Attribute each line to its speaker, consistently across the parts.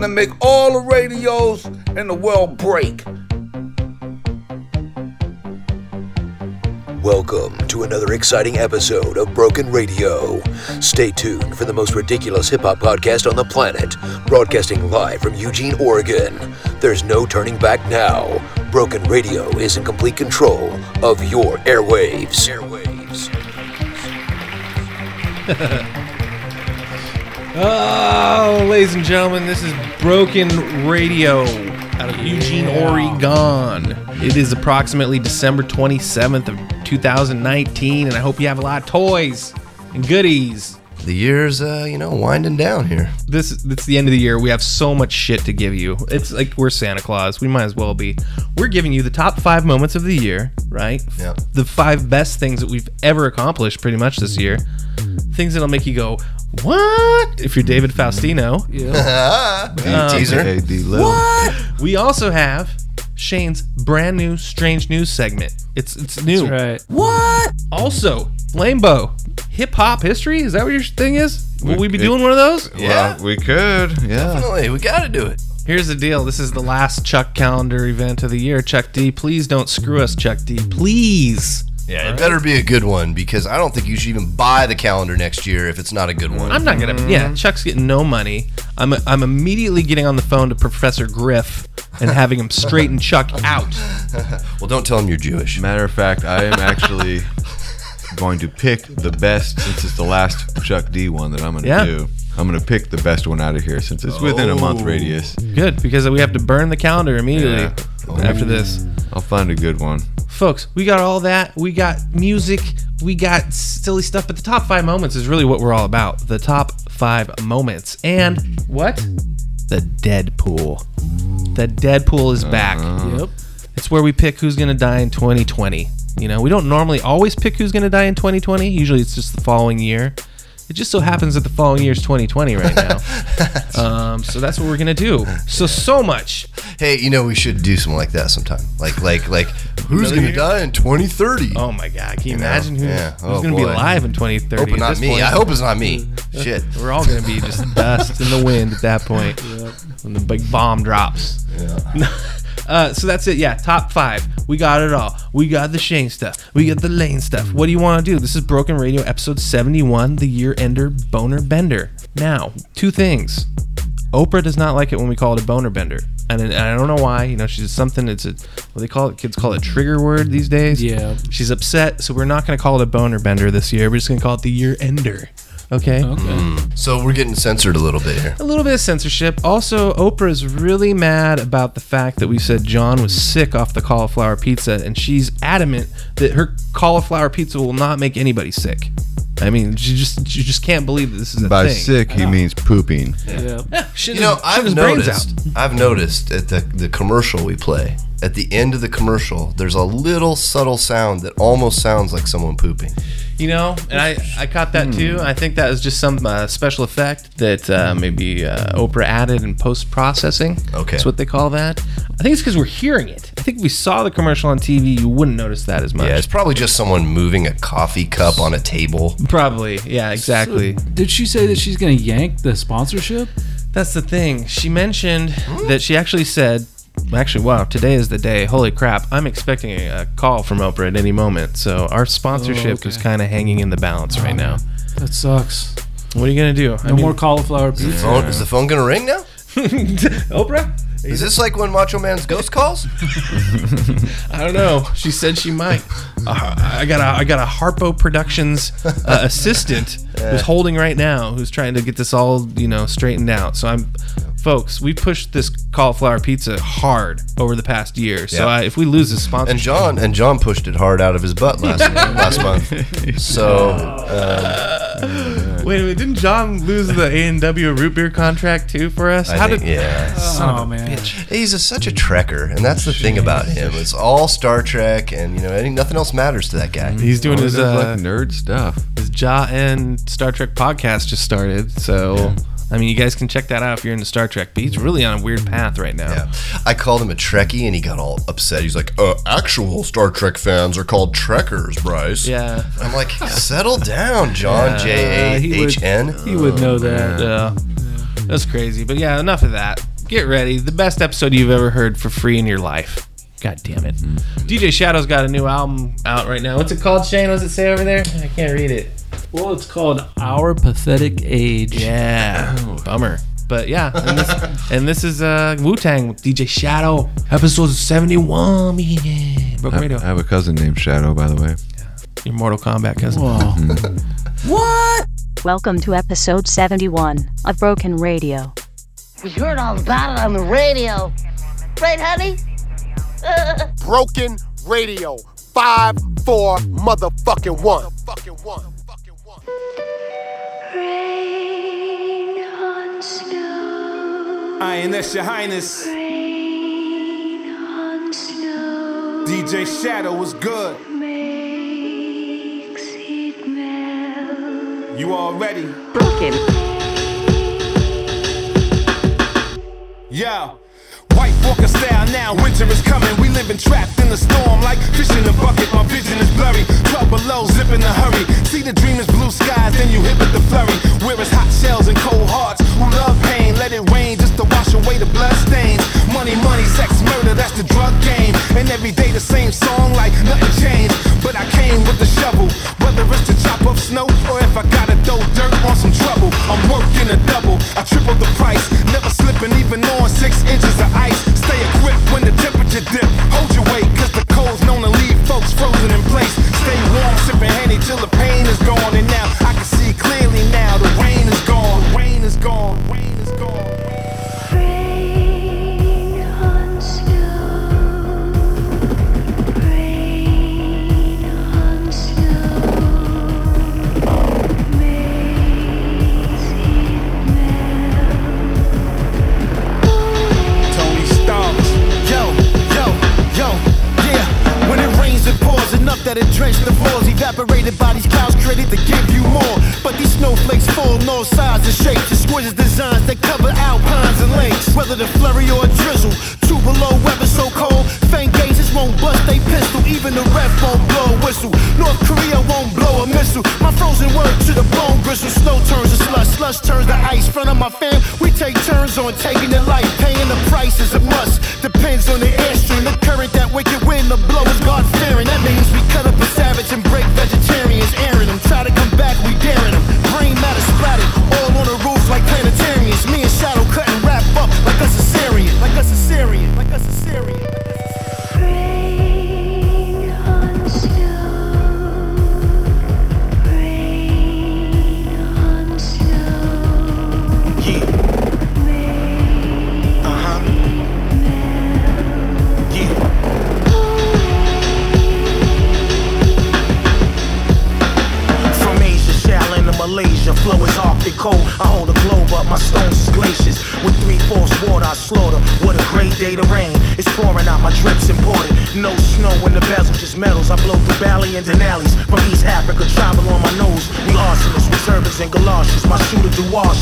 Speaker 1: gonna make all the radios in the world break.
Speaker 2: Welcome to another exciting episode of Broken Radio. Stay tuned for the most ridiculous hip hop podcast on the planet, broadcasting live from Eugene, Oregon. There's no turning back now. Broken Radio is in complete control of your airwaves. Airwaves.
Speaker 3: Oh, ladies and gentlemen, this is Broken Radio out of Eugene, Oregon. It is approximately December 27th of 2019, and I hope you have a lot of toys and goodies.
Speaker 4: The year's, uh, you know, winding down here.
Speaker 3: This it's the end of the year. We have so much shit to give you. It's like we're Santa Claus. We might as well be. We're giving you the top five moments of the year, right?
Speaker 4: Yeah.
Speaker 3: The five best things that we've ever accomplished, pretty much this year. Things that'll make you go, "What?" If you're David Faustino.
Speaker 4: Uh, teaser.
Speaker 5: Hey, D. Lil.
Speaker 3: We also have Shane's brand new strange news segment. It's it's new.
Speaker 6: right.
Speaker 3: What? Also, Flamebo, hip hop history. Is that what your thing is? Will we be
Speaker 5: it-
Speaker 3: doing one of those?
Speaker 5: Yeah, we could. Yeah.
Speaker 4: Definitely, we got to do it.
Speaker 3: Here's the deal. This is the last Chuck calendar event of the year. Chuck D, please don't screw us, Chuck D. Please.
Speaker 4: Yeah, it better be a good one because I don't think you should even buy the calendar next year if it's not a good one.
Speaker 3: I'm not gonna. Yeah, Chuck's getting no money. I'm. I'm immediately getting on the phone to Professor Griff and having him straighten Chuck out.
Speaker 4: well, don't tell him you're Jewish.
Speaker 5: Matter of fact, I am actually going to pick the best since it's the last Chuck D one that I'm going to
Speaker 3: Yeah.
Speaker 5: do. I'm going to pick the best one out of here since it's within a month oh. radius.
Speaker 3: Good because we have to burn the calendar immediately
Speaker 5: Yeah.
Speaker 3: after this.
Speaker 5: I'll find a good one.
Speaker 3: folks, we got all that. We got music. We got silly stuff. But the top five moments is really what we're all about. The top five moments. And what? The Deadpool. The Deadpool is back. Uh-huh.
Speaker 6: Yep.
Speaker 3: It's where we pick who's going to die in 2020. You know, we don't normally always pick who's going to die in 2020. Usually it's just the following year. It just so happens that the following year is 2020 right now. um, so that's what we're going to do. So, so much.
Speaker 4: Hey, you know we should do something like that sometime. Like, like, like, who's gonna die in 2030?
Speaker 3: Oh my God. Can you,
Speaker 4: know?
Speaker 3: imagine who,
Speaker 4: Yeah.
Speaker 3: who's
Speaker 4: Oh,
Speaker 3: going to be alive in 2030?
Speaker 4: hope not me.
Speaker 3: point?
Speaker 4: I hope it's not me. Shit.
Speaker 3: We're all gonna be just dust in the wind at that point when the big bomb drops. Uh, so that's it. Yeah, top five. We got it all. We got the Shane stuff. We got the Lane stuff. What do you want to do? This is Broken Radio, episode seventy-one, the year ender boner bender. Now, two things. Oprah does not like it when we call it a boner bender, and, and I don't know why. You know, she's something. It's a what they call it. Kids call it trigger word these days.
Speaker 6: Yeah.
Speaker 3: She's upset, so we're not going to call it a boner bender this year. We're just going to call it the year ender. Okay.
Speaker 6: Okay.
Speaker 4: So we're getting censored a little bit here.
Speaker 3: a little bit of censorship. Also, Oprah is really mad about the fact that we said John was sick off the cauliflower pizza, and she's adamant that her cauliflower pizza will not make anybody sick. I mean, she just she just can't believe that this is a
Speaker 5: By
Speaker 3: thing.
Speaker 5: sick, he means pooping.
Speaker 6: Yeah.
Speaker 3: Shit
Speaker 4: You know, I've noticed. I've noticed at the the commercial we play. At the end of the commercial, there's a little subtle sound that almost sounds like someone pooping.
Speaker 3: You know, and I I caught that too. I think that was just some uh, special effect that uh, maybe uh, Oprah added in post processing.
Speaker 4: Okay.
Speaker 3: that's what they call that. I think it's because we're hearing it. I think if we saw the commercial on TV, you wouldn't notice that as much.
Speaker 4: Yeah, it's probably just someone moving a coffee cup on a table.
Speaker 3: Probably. Yeah, exactly.
Speaker 6: Did she say that she's gonna yank the sponsorship?
Speaker 3: That's the thing. She mentioned that she actually said, actually, wow, today is the day. Holy crap. I'm expecting a, a call from Oprah at any moment. So our sponsorship oh,
Speaker 6: okay.
Speaker 3: is kind of hanging in the balance right now.
Speaker 6: That sucks.
Speaker 3: What are you going to do?
Speaker 6: No more cauliflower pizza.
Speaker 4: Phone, is the phone gonna ring now?
Speaker 3: Oprah?
Speaker 4: Is this like when Macho Man's ghost calls?
Speaker 3: I don't know. She said she might. Uh, I got a I got a Harpo Productions uh, assistant who's holding right now, who's trying to get this all you know straightened out. So I'm, folks, we pushed this cauliflower pizza hard over the past year. So
Speaker 4: Yeah.
Speaker 3: I, if we lose this
Speaker 4: sponsor,
Speaker 3: And
Speaker 4: John and John pushed it hard out of his butt last last month. So um,
Speaker 3: wait a minute, didn't John lose the A and W root beer contract too for us?
Speaker 4: I
Speaker 3: How
Speaker 4: think,
Speaker 3: did?
Speaker 4: yeah,
Speaker 6: Oh man.
Speaker 4: he's a, such a trekker, and that's the thing about him. It's all Star Trek, and you know, any, nothing else matters to that guy.
Speaker 3: He's doing
Speaker 5: Oh,
Speaker 3: his uh,
Speaker 5: like nerd stuff.
Speaker 3: his Ja and Star Trek podcast just started. So I mean, you guys can check that out if you're into Star Trek. But he's really on a weird path right now.
Speaker 4: Yeah. I called him a Trekkie and he got all upset. He's like, uh, actual Star Trek fans are called Trekkers, Bryce.
Speaker 3: Yeah.
Speaker 4: I'm like, settle down, John. J A
Speaker 6: he would- He would know that.
Speaker 3: Yeah. That's crazy. But yeah, enough of that. Get ready. The best episode you've ever heard for free in your life. God damn it. DJ Shadow's got a new album out right now. What's it called, Shane? What's it say over there? I can't read it.
Speaker 6: Well, it's called Our Pathetic Age.
Speaker 3: Yeah. Bummer. But yeah, and this, and this is uh, Wu Tang with DJ Shadow, episode 71. Man. Broken
Speaker 5: I,
Speaker 3: Radio.
Speaker 5: I have a cousin named Shadow, by the way.
Speaker 3: Your Mortal Kombat cousin.
Speaker 6: Whoa.
Speaker 7: Welcome to episode 71 of Broken Radio.
Speaker 8: We heard all about it on the radio. Right, honey?
Speaker 9: Broken Radio. Five, four, motherfucking one. Motherfucking one. Motherfucking one.
Speaker 10: Aye, and that's your highness. DJ Shadow was good. You all ready?
Speaker 8: Broken.
Speaker 10: Yeah. White Walker style now, winter is coming. We living trapped in the storm like fish in a bucket. My vision is blurry. Club below, zip in a hurry. See the dream is blue skies, then you hit with the flurry. Where is hot shells and cold hearts who love pain? Let it rain just to wash away the blood stains. Money, money, sex, murder, that's the drug game. And every day the same song like nothing changed. But I came with the shovel, whether it's to chop up snow or if I gotta throw dirt on some trouble. I'm working a double, I triple the price. Never slipping even on six inches of ice. Stay equipped when the temperature dip. Hold your weight, cause the cold's known to leave folks frozen in place. Stay warm, sipping Henny till the pain is gone. And now I can see clearly now. The rain is gone, rain is gone, rain is gone.
Speaker 9: Pours enough that drenched the floors, evaporated bodies, clouds created to give you more. But these snowflakes fall in all sizes and shapes, exquisite designs that cover alpines and lakes. Whether the flurry or drizzle, two below weather so cold, fang won't bust they pistol, even the ref won't blow a whistle. North Korea won't blow a missile. My frozen word to the bone gristle, snow turns to slush, slush turns to ice. Front of my fam, we take turns on taking the life, paying the price is a must. Depends on the airstream, the current that wicked wind, the blow is God fearing. That means we cut up a savage and break vegetarians,
Speaker 10: My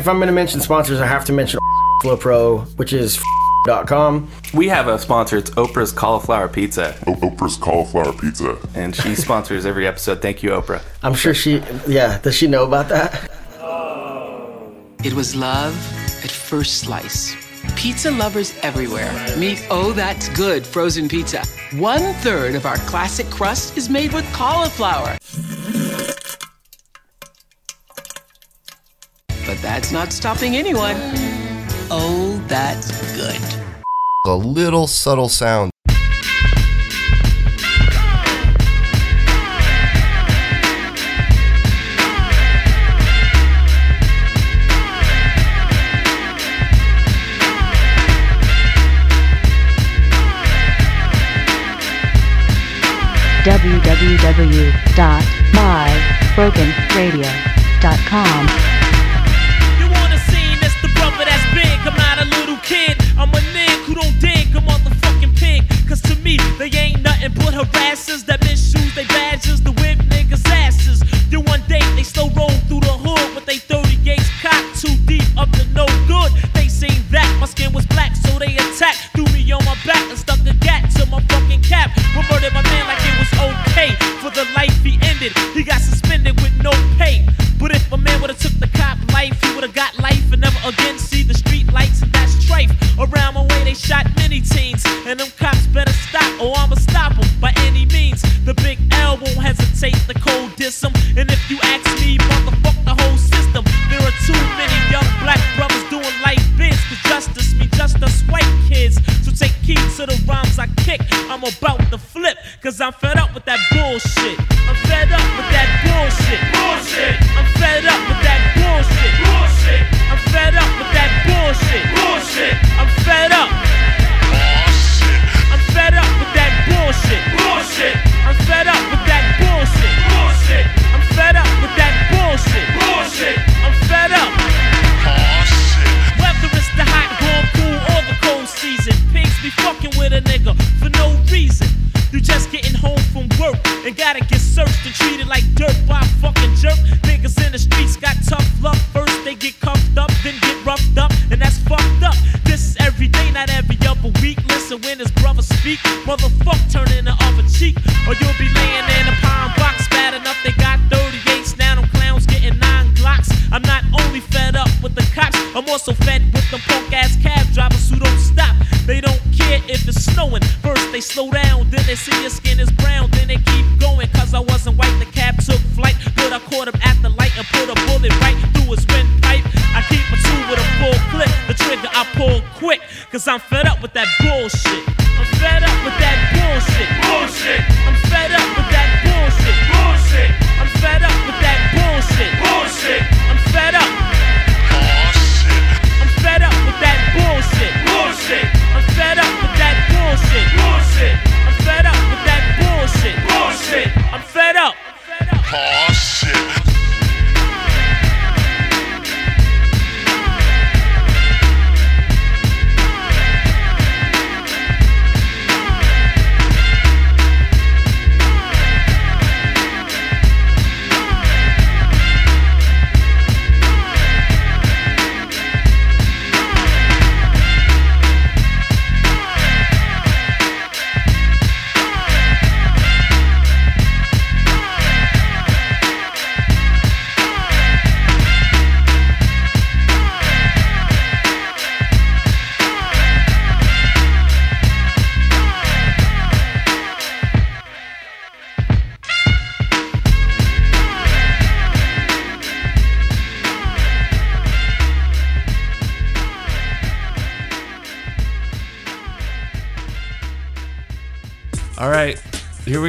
Speaker 11: If I'm going to mention sponsors, I have to mention Flow Pro, which is com.
Speaker 12: We have a sponsor. It's Oprah's Cauliflower Pizza.
Speaker 13: Oprah's Cauliflower Pizza.
Speaker 12: And she sponsors every episode. Thank you, Oprah.
Speaker 11: I'm sure she, yeah, does she know about that? Oh.
Speaker 14: It was love at first slice. Pizza lovers everywhere meet Oh That's Good frozen pizza. One third of our classic crust is made with cauliflower. That's not stopping anyone. Oh, that's good.
Speaker 4: A little subtle sound.
Speaker 15: www.mybrokenradio.com.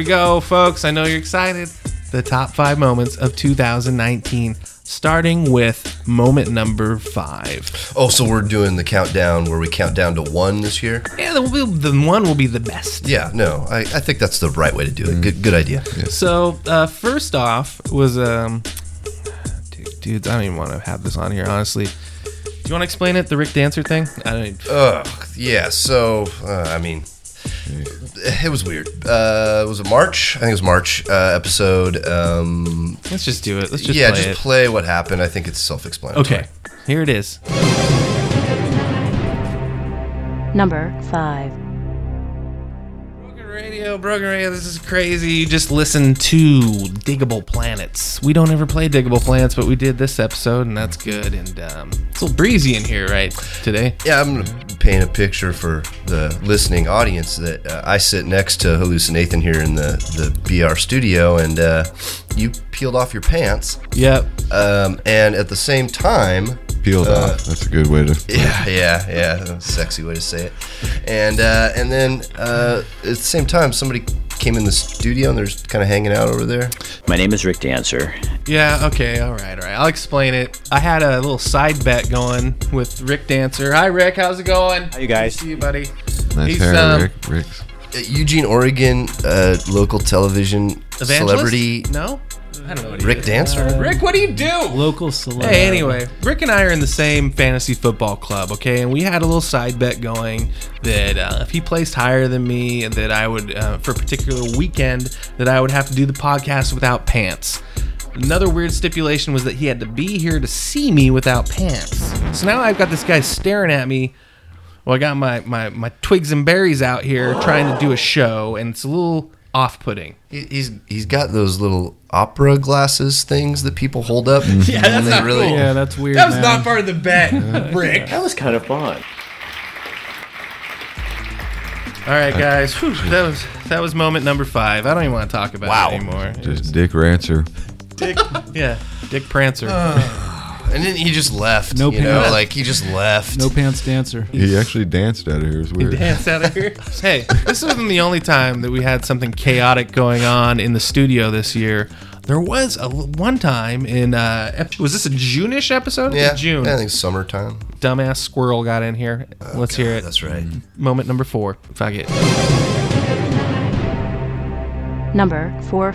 Speaker 3: we go, folks. I know you're excited. The top five moments of 2019, starting with moment number five.
Speaker 4: Oh, so we're doing the countdown where we count down to one this year?
Speaker 3: Yeah, the, the one will be the best.
Speaker 4: Yeah, no, I, I think that's the right way to do it. Good, good idea.
Speaker 3: So, uh, first off was um, dude, dudes, I don't even want to have this on here, honestly. Do you want to explain it, the Rick Dancer thing? I don't.
Speaker 4: Ugh, yeah. So, uh, I mean, it was weird. Uh, was it March? I think it was March uh, episode. Um,
Speaker 3: Let's just do it. Let's just
Speaker 4: yeah,
Speaker 3: play
Speaker 4: just
Speaker 3: it.
Speaker 4: play what happened. I think it's self-explanatory.
Speaker 3: Okay, here it is.
Speaker 15: Number 5.
Speaker 3: Radio, Broken Radio, this is crazy. You just listen to Diggable Planets. We don't ever play Diggable Planets, but we did this episode, and that's good. And um, it's a little breezy in here, right, today?
Speaker 4: Yeah, I'm gonna paint a picture for the listening audience that uh, I sit next to Hallucinathan here in the the BR studio, and uh, you peeled off your pants.
Speaker 3: Yep.
Speaker 4: Um, and at the same time,
Speaker 5: Peeled
Speaker 4: uh,
Speaker 5: off. That's a good way to.
Speaker 4: Yeah, yeah, yeah. Sexy way to say it. And uh, and then uh, at the same time, somebody came in the studio and they're just kind of hanging out over there.
Speaker 16: My name is Rick Dancer.
Speaker 3: Yeah, okay, all right, all right. I'll explain it. I had a little side bet going with Rick Dancer. Hi, Rick. How's it going?
Speaker 16: How you guys?
Speaker 3: See you, buddy.
Speaker 5: Nice
Speaker 3: He's,
Speaker 5: hair,
Speaker 3: um,
Speaker 5: Rick. Rick's.
Speaker 4: Eugene, Oregon, uh, local television
Speaker 3: Evangelist?
Speaker 4: celebrity
Speaker 3: No? I don't know what he
Speaker 4: Rick
Speaker 3: is.
Speaker 4: Dancer.
Speaker 3: Rick, what do you do?
Speaker 6: Local celeb.
Speaker 3: Hey, anyway, Rick and I are in the same fantasy football club, okay? And we had a little side bet going that uh, if he placed higher than me, that I would, uh, for a particular weekend, that I would have to do the podcast without pants. Another weird stipulation was that he had to be here to see me without pants. So now I've got this guy staring at me. Well, I got my, my, my twigs and berries out here trying to do a show, and it's a little off putting.
Speaker 4: He's he's got those little opera glasses things that people hold up.
Speaker 3: Yeah, that's
Speaker 4: And they
Speaker 3: not cool.
Speaker 6: Yeah, that's weird.
Speaker 3: That was
Speaker 6: man.
Speaker 3: not part of the bet, Rick.
Speaker 16: That was kind of fun.
Speaker 3: All right, guys. Whew, that was that was moment number five. I don't even want to talk about
Speaker 4: Wow.
Speaker 3: it anymore.
Speaker 5: Just Dick Rancer.
Speaker 3: Dick, yeah, Dick Prancer. Uh.
Speaker 4: And then he just left.
Speaker 6: No
Speaker 4: you know,
Speaker 6: pants.
Speaker 4: like he just left.
Speaker 6: No pants dancer.
Speaker 5: He actually danced out of here. It was weird.
Speaker 3: Dance out of here. Hey, this wasn't the only time that we had something chaotic going on in the studio this year. There was a l- one time in uh, ep- was this a June-ish episode?
Speaker 4: Yeah,
Speaker 3: June.
Speaker 4: I think summertime.
Speaker 3: Dumbass squirrel got in here. Let's hear it.
Speaker 4: That's right.
Speaker 3: Moment number four. Fuck it.
Speaker 15: Number 4.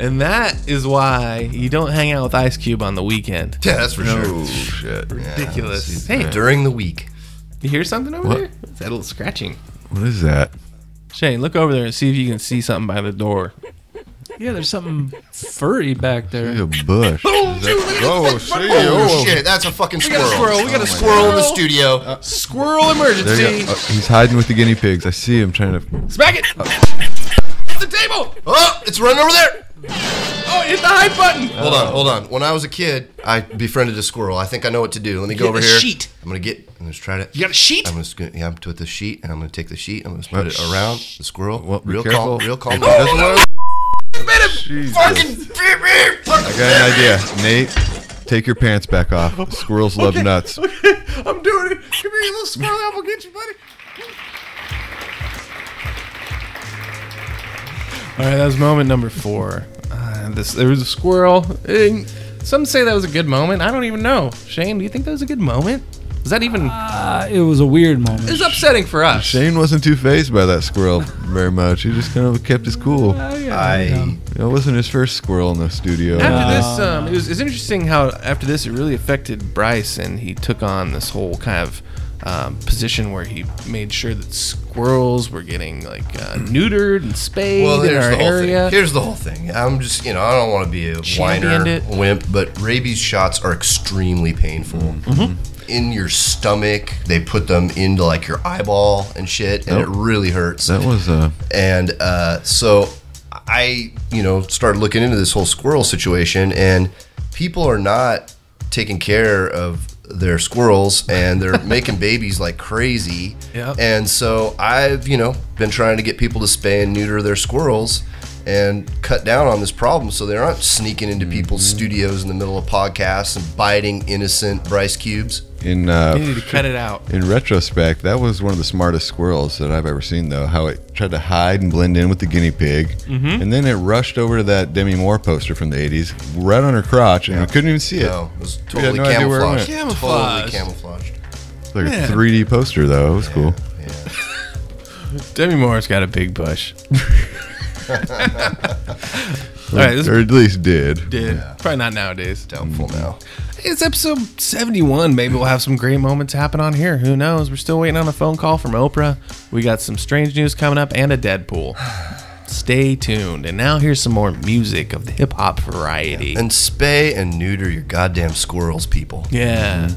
Speaker 3: And that is why you don't hang out with Ice Cube on the weekend.
Speaker 4: Yeah, that's for sure.
Speaker 5: Oh shit!
Speaker 3: Ridiculous.
Speaker 4: Hey,
Speaker 3: Hey,
Speaker 4: during the week.
Speaker 3: you hear something over
Speaker 5: What?
Speaker 3: there? It's that little scratching.
Speaker 5: What is that?
Speaker 3: Shane, look over there and see if you can see something by the door.
Speaker 6: Yeah, there's something furry back
Speaker 5: See
Speaker 6: there.
Speaker 5: a bush.
Speaker 3: Oh,
Speaker 5: Is that- oh, see,
Speaker 4: Oh,
Speaker 5: oh.
Speaker 4: shit, that's a fucking
Speaker 3: We
Speaker 4: squirrel.
Speaker 3: got a squirrel. We got a oh
Speaker 4: Squirrel in the uh,
Speaker 3: squirrel.
Speaker 4: studio.
Speaker 3: Squirrel
Speaker 5: There you
Speaker 3: emergency.
Speaker 5: go. Oh, he's hiding with the guinea pigs. I see him trying to.
Speaker 3: Smack it. Oh. Hit the table.
Speaker 4: Oh, it's running over there.
Speaker 3: Oh, hit the hide button.
Speaker 4: Hold on, hold on. When I was a kid, I befriended a squirrel. I think I know what to do. Let me go
Speaker 3: Get
Speaker 4: over
Speaker 3: a
Speaker 4: here.
Speaker 3: sheet.
Speaker 4: I'm gonna get. I'm gonna try to.
Speaker 3: You got a sheet?
Speaker 4: I'm gonna sc- yeah, I'm put the sheet, and I'm gonna take the sheet. I'm gonna put it around the squirrel.
Speaker 5: Well, be
Speaker 4: real
Speaker 5: careful.
Speaker 4: calm, real calm.
Speaker 5: If he doesn't want
Speaker 3: Jesus.
Speaker 5: I got an idea. Nate, take your pants back off. Squirrels love nuts.
Speaker 3: I'm doing it. Come here, you little squirrel. I'm gonna get you, buddy. All right, that was moment number four. Uh, this there was a squirrel. Eh, Some say that was a good moment. I don't even know. Shane, do you think that was a good moment? Was that even?
Speaker 6: Uh, it was a weird moment.
Speaker 3: It was upsetting for us.
Speaker 5: Shane wasn't too fazed by that squirrel very much. He just kind of kept his cool.
Speaker 6: Oh, yeah,
Speaker 4: I.
Speaker 6: yeah.
Speaker 5: It wasn't his first squirrel in the studio.
Speaker 3: After this, um, it was it's interesting how after this it really affected Bryce, and he took on this whole kind of um, position where he made sure that squirrels were getting like uh, neutered and spayed
Speaker 4: Well,
Speaker 3: in
Speaker 4: here's
Speaker 3: our
Speaker 4: the whole
Speaker 3: area.
Speaker 4: thing. Here's the whole thing. I'm just, you know, I don't want to be a whiner,
Speaker 3: it.
Speaker 4: wimp, but rabies shots are extremely painful.
Speaker 3: Mm-hmm.
Speaker 4: In your stomach, they put them into like your eyeball and shit, and
Speaker 5: Nope.
Speaker 4: it really hurts.
Speaker 5: That was uh,
Speaker 4: And uh, so I, you know, started looking into this whole squirrel situation, and people are not taking care of their squirrels, and they're making babies like crazy.
Speaker 3: Yep.
Speaker 4: And so I've, you know, been trying to get people to spay and neuter their squirrels and cut down on this problem so they aren't sneaking into people's studios in the middle of podcasts and biting innocent Bryce cubes.
Speaker 5: in uh,
Speaker 3: You need to cut it out.
Speaker 5: in retrospect, that was one of the smartest squirrels that I've ever seen. Though how it tried to hide and blend in with the guinea pig,
Speaker 3: Mhm.
Speaker 5: and then it rushed over to that Demi Moore poster from the '80s, right on her crotch, and we couldn't even see it.
Speaker 4: No, it was totally
Speaker 5: no idea where it
Speaker 4: camouflaged. Totally camouflaged.
Speaker 5: It's like
Speaker 3: Man.
Speaker 5: a 3D poster, though. It was cool.
Speaker 3: Demi Moore's got a big bush. All right, this
Speaker 5: or at least did.
Speaker 3: did probably not nowadays.
Speaker 4: Doubtful mm-hmm. now.
Speaker 3: It's episode 71. Maybe we'll have some great moments happen on here. Who knows? We're still waiting on a phone call from Oprah. We got some strange news coming up and a Deadpool. Stay tuned. And now here's some more music of the hip hop variety.
Speaker 4: And spay and neuter your goddamn squirrels, people.
Speaker 3: Yeah.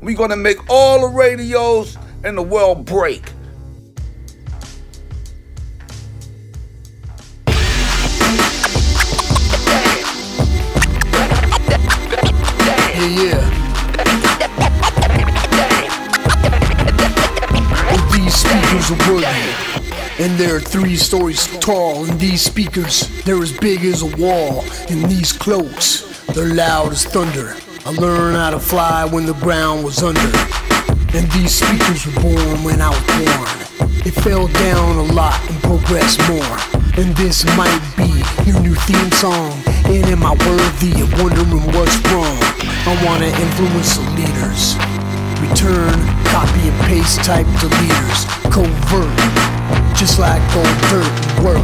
Speaker 1: We gonna make all the radios in the world break.
Speaker 17: Are worthy.
Speaker 18: And they're three stories tall, and these speakers, they're as big as a wall. And these cloaks, they're loud as thunder. I learned how to fly when the ground was under. And these speakers were born when I was born. It fell down a lot and progressed more. And this might be your new theme song. And am I worthy of wondering what's wrong? I wanna influence the leaders. Return, copy and paste type deleters. Covert, just like old dirt work.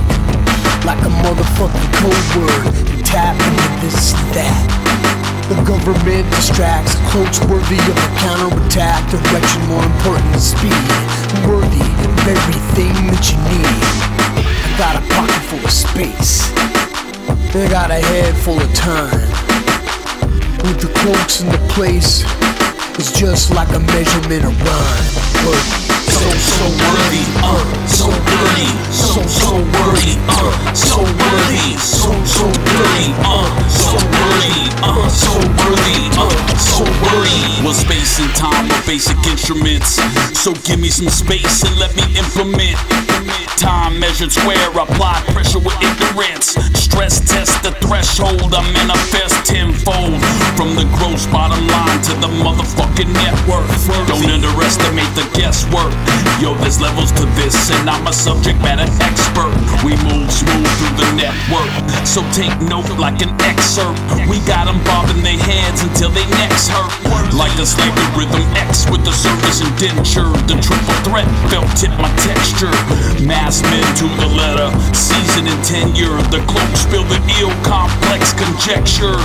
Speaker 18: Like a motherfucking code word. And tap into this and that. The government distracts, cloaks worthy of a counterattack. Direction more important than speed. Worthy of everything that you need. I got a pocket full of space. I got a head full of time. With the cloaks in the place, it's just like a measurement of rhyme. Worthy.
Speaker 19: So, so worthy, uh, so worthy, so, so worthy, uh, so worthy, so, so worthy, uh, so worthy, uh, so worthy, uh, so worthy. Well, space and time are basic instruments, so give me some space and let me implement. Time measured square, apply pressure with ignorance. Stress test the threshold, I manifest tenfold. From the gross bottom line to the motherfucking network. Don't underestimate the guesswork. Yo, there's levels to this, and I'm a subject matter expert. We move smooth through the network, so take note like an excerpt. We got them bobbing their heads until they necks hurt. Like a slavery rhythm X with the service indenture. The triple threat felt tip my texture. Mass men to the letter, season and tenure. The cloak spill the ill complex conjecture.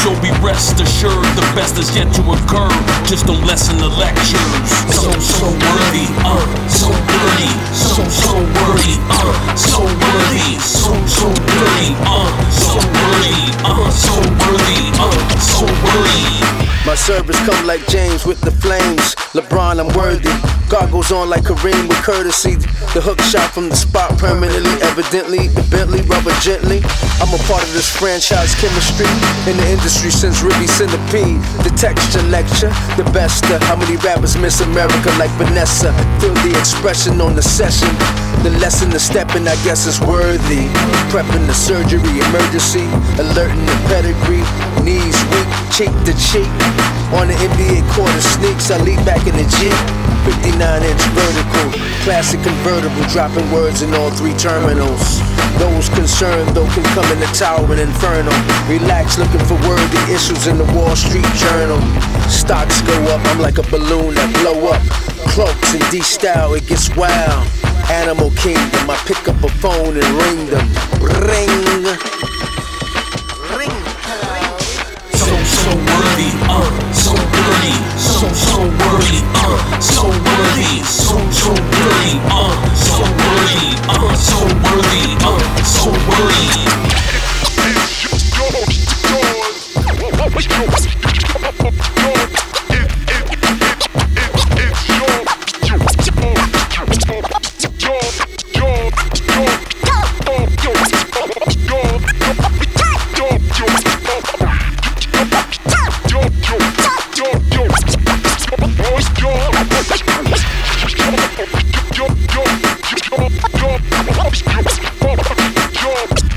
Speaker 19: So be rest assured, the best is yet to occur. Just don't lessen the lectures. So, so worthy, uh, so worthy, so, so worthy, uh, so worthy, so, so worthy, uh, so worthy, uh, so worthy, uh, so worthy.
Speaker 20: My service come like James with the flames. LeBron, I'm worthy. Goggles on like Kareem with courtesy. The hook shot from the spot permanently, evidently. The Bentley rubber gently. I'm a part of this franchise chemistry in the industry since Ruby Centipede. The texture lecture, the best of how many rappers miss America like Vanessa. Feel the expression on the session. The lesson of stepping, I guess, is worthy. Prepping the surgery, emergency, alerting the pedigree. Knees weak, cheek to cheek. On the NBA court of sneaks, I lead back in the Jeep. 59 inch vertical, classic convertible, dropping words in all three terminals. Those concerned, though, can come in the tower and inferno. Relax, looking for worthy issues in the Wall Street Journal. Stocks go up, I'm like a balloon that blow up. Cloaks in D style, it gets wild. Animal Kingdom, I pick up a phone and ring them. Ring. Ring.
Speaker 19: So, so worthy, uh, so worthy, so, so worthy, uh, so worthy, so, so worthy, uh, so worthy, uh, so worthy, uh, so worthy.
Speaker 21: B for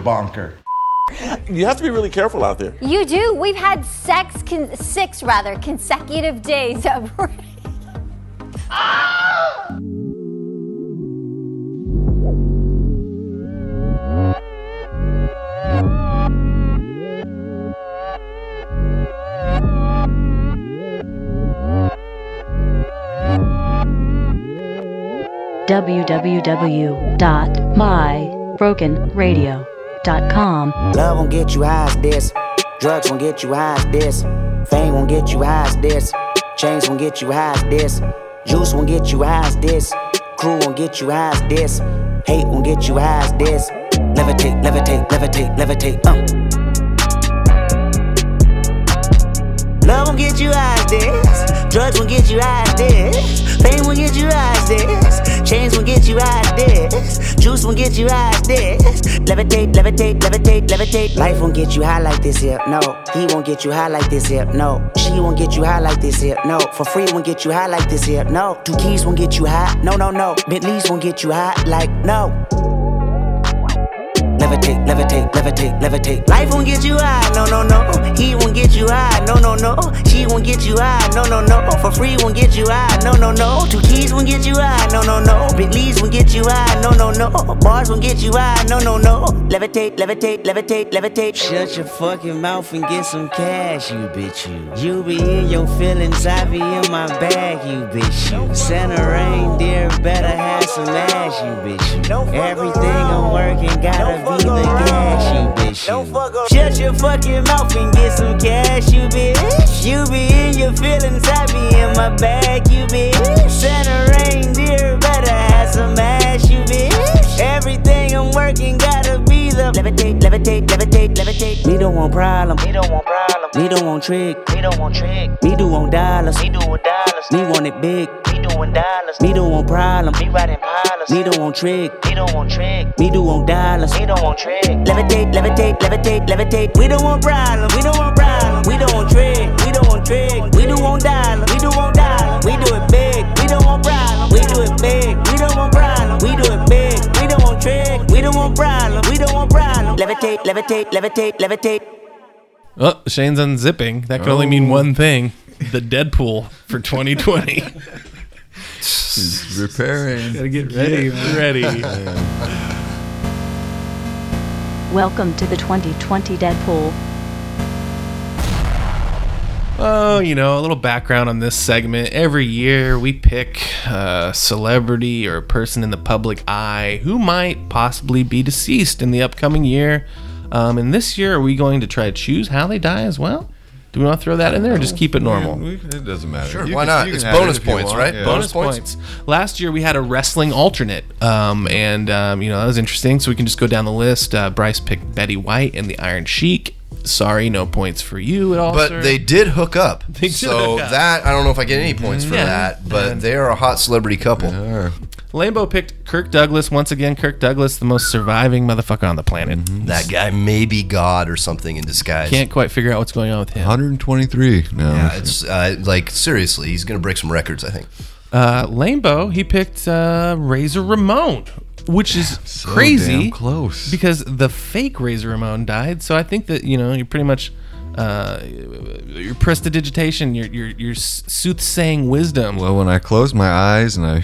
Speaker 21: bonker.
Speaker 22: You have to be really careful out there.
Speaker 23: You do. We've had sex con- six rather consecutive days of
Speaker 7: www.mybrokenradio.com.
Speaker 24: Love won't get you high as this. Drugs won't get you high as this. Fame won't get you high as this. Chains won't get you high as this. Juice won't get you high as this. Crew won't get you high as this. Hate won't get you high as this. Levitate, levitate, levitate, levitate. Uh. Love won't get you high as this. Drugs won't get you high as this. Fame won't get you as this. Chains won't get you as this. Juice won't get you as this. Levitate, levitate, levitate, levitate. Life won't get you high like this here. No. He won't get you high like this here. No. She won't get you high like this here. No. For free won't get you high like this here. No. Two keys won't get you high. No, no, no. Bentleys won't get you high like no. Levitate, levitate, levitate, levitate. Life won't get you high, no, no, no. He won't get you high, no, no, no. She won't get you high, no, no, no. For free won't get you high, no, no, no. Two keys won't get you high, no, no, no. Bentleys won't get you high, no, no, no. Bars won't get you high, no, no, no. Levitate, levitate, levitate, levitate. Shut your fucking mouth and get some cash, you bitch, you. You be in your feelings, I be in my bag, you bitch, you. Santa reindeer better have some ass, you bitch, you. Everything I'm working gotta be gas, you bitch, you. Shut your fucking mouth and get some cash, you bitch. You be in your feelings, I be in my bag, you bitch. Santa reindeer better have some ass, you bitch. Everything I'm working gotta be the levitate, levitate, levitate, levitate. Me don't want problem, me don't want problem. Me don't want trick, me don't want trick. Me do want dollars, me do want dollars. Me want it big, me doing dollars. Me don't want problem, me riding pilots. Me don't want trick, me don't want trick. Me do want dollars, me don't want trick. Levitate, levitate, levitate, levitate. We don't want problem, we don't want problem. We don't want trick, we don't want trick. We do want dollars. Levitate, levitate, levitate, levitate.
Speaker 3: Oh, Shane's unzipping. That could only mean oh. one thing: the Deadpool for 2020.
Speaker 5: He's repairing.
Speaker 6: Gotta get ready, man.
Speaker 3: ready.
Speaker 15: Welcome to the 2020 Deadpool.
Speaker 3: Oh, you know, a little background on this segment. Every year we pick a celebrity or a person in the public eye who might possibly be deceased in the upcoming year. Um, and this year, are we going to try to choose how they die as well? Do we want to throw that in there or just keep it normal?
Speaker 5: We- it doesn't matter.
Speaker 4: Sure,
Speaker 5: You
Speaker 4: why
Speaker 5: can-
Speaker 4: not?
Speaker 5: you can
Speaker 4: It's
Speaker 5: have it
Speaker 4: bonus
Speaker 5: if you
Speaker 4: points,
Speaker 5: want,
Speaker 4: right?
Speaker 5: yeah.
Speaker 3: bonus points. Last year we had a wrestling alternate, um, and um, you know that was interesting. So we can just go down the list. Uh, Bryce picked Betty White and the Iron Sheik. Sorry, no points for you at all.
Speaker 4: But
Speaker 3: sir.
Speaker 4: they did hook up.
Speaker 3: They did
Speaker 4: so
Speaker 3: hook up.
Speaker 4: that I don't know if I get any points for
Speaker 3: Yeah.
Speaker 4: that, but they are a hot celebrity couple.
Speaker 3: Lambo picked Kirk Douglas once again. Kirk Douglas, the most surviving motherfucker on the planet.
Speaker 4: That guy may be God or something in disguise.
Speaker 3: Can't quite figure out what's going on with him.
Speaker 5: 123. No.
Speaker 4: Yeah, it's uh, like seriously, he's gonna break some records. I think.
Speaker 3: Uh, Lambo, he picked uh, Razor Ramon, which is crazy.
Speaker 5: damn close.
Speaker 3: Because the fake Razor Ramon died. So I think that, you know, you're pretty much. Uh, your prestidigitation, your your your soothsaying wisdom.
Speaker 5: Well, when I close my eyes and I,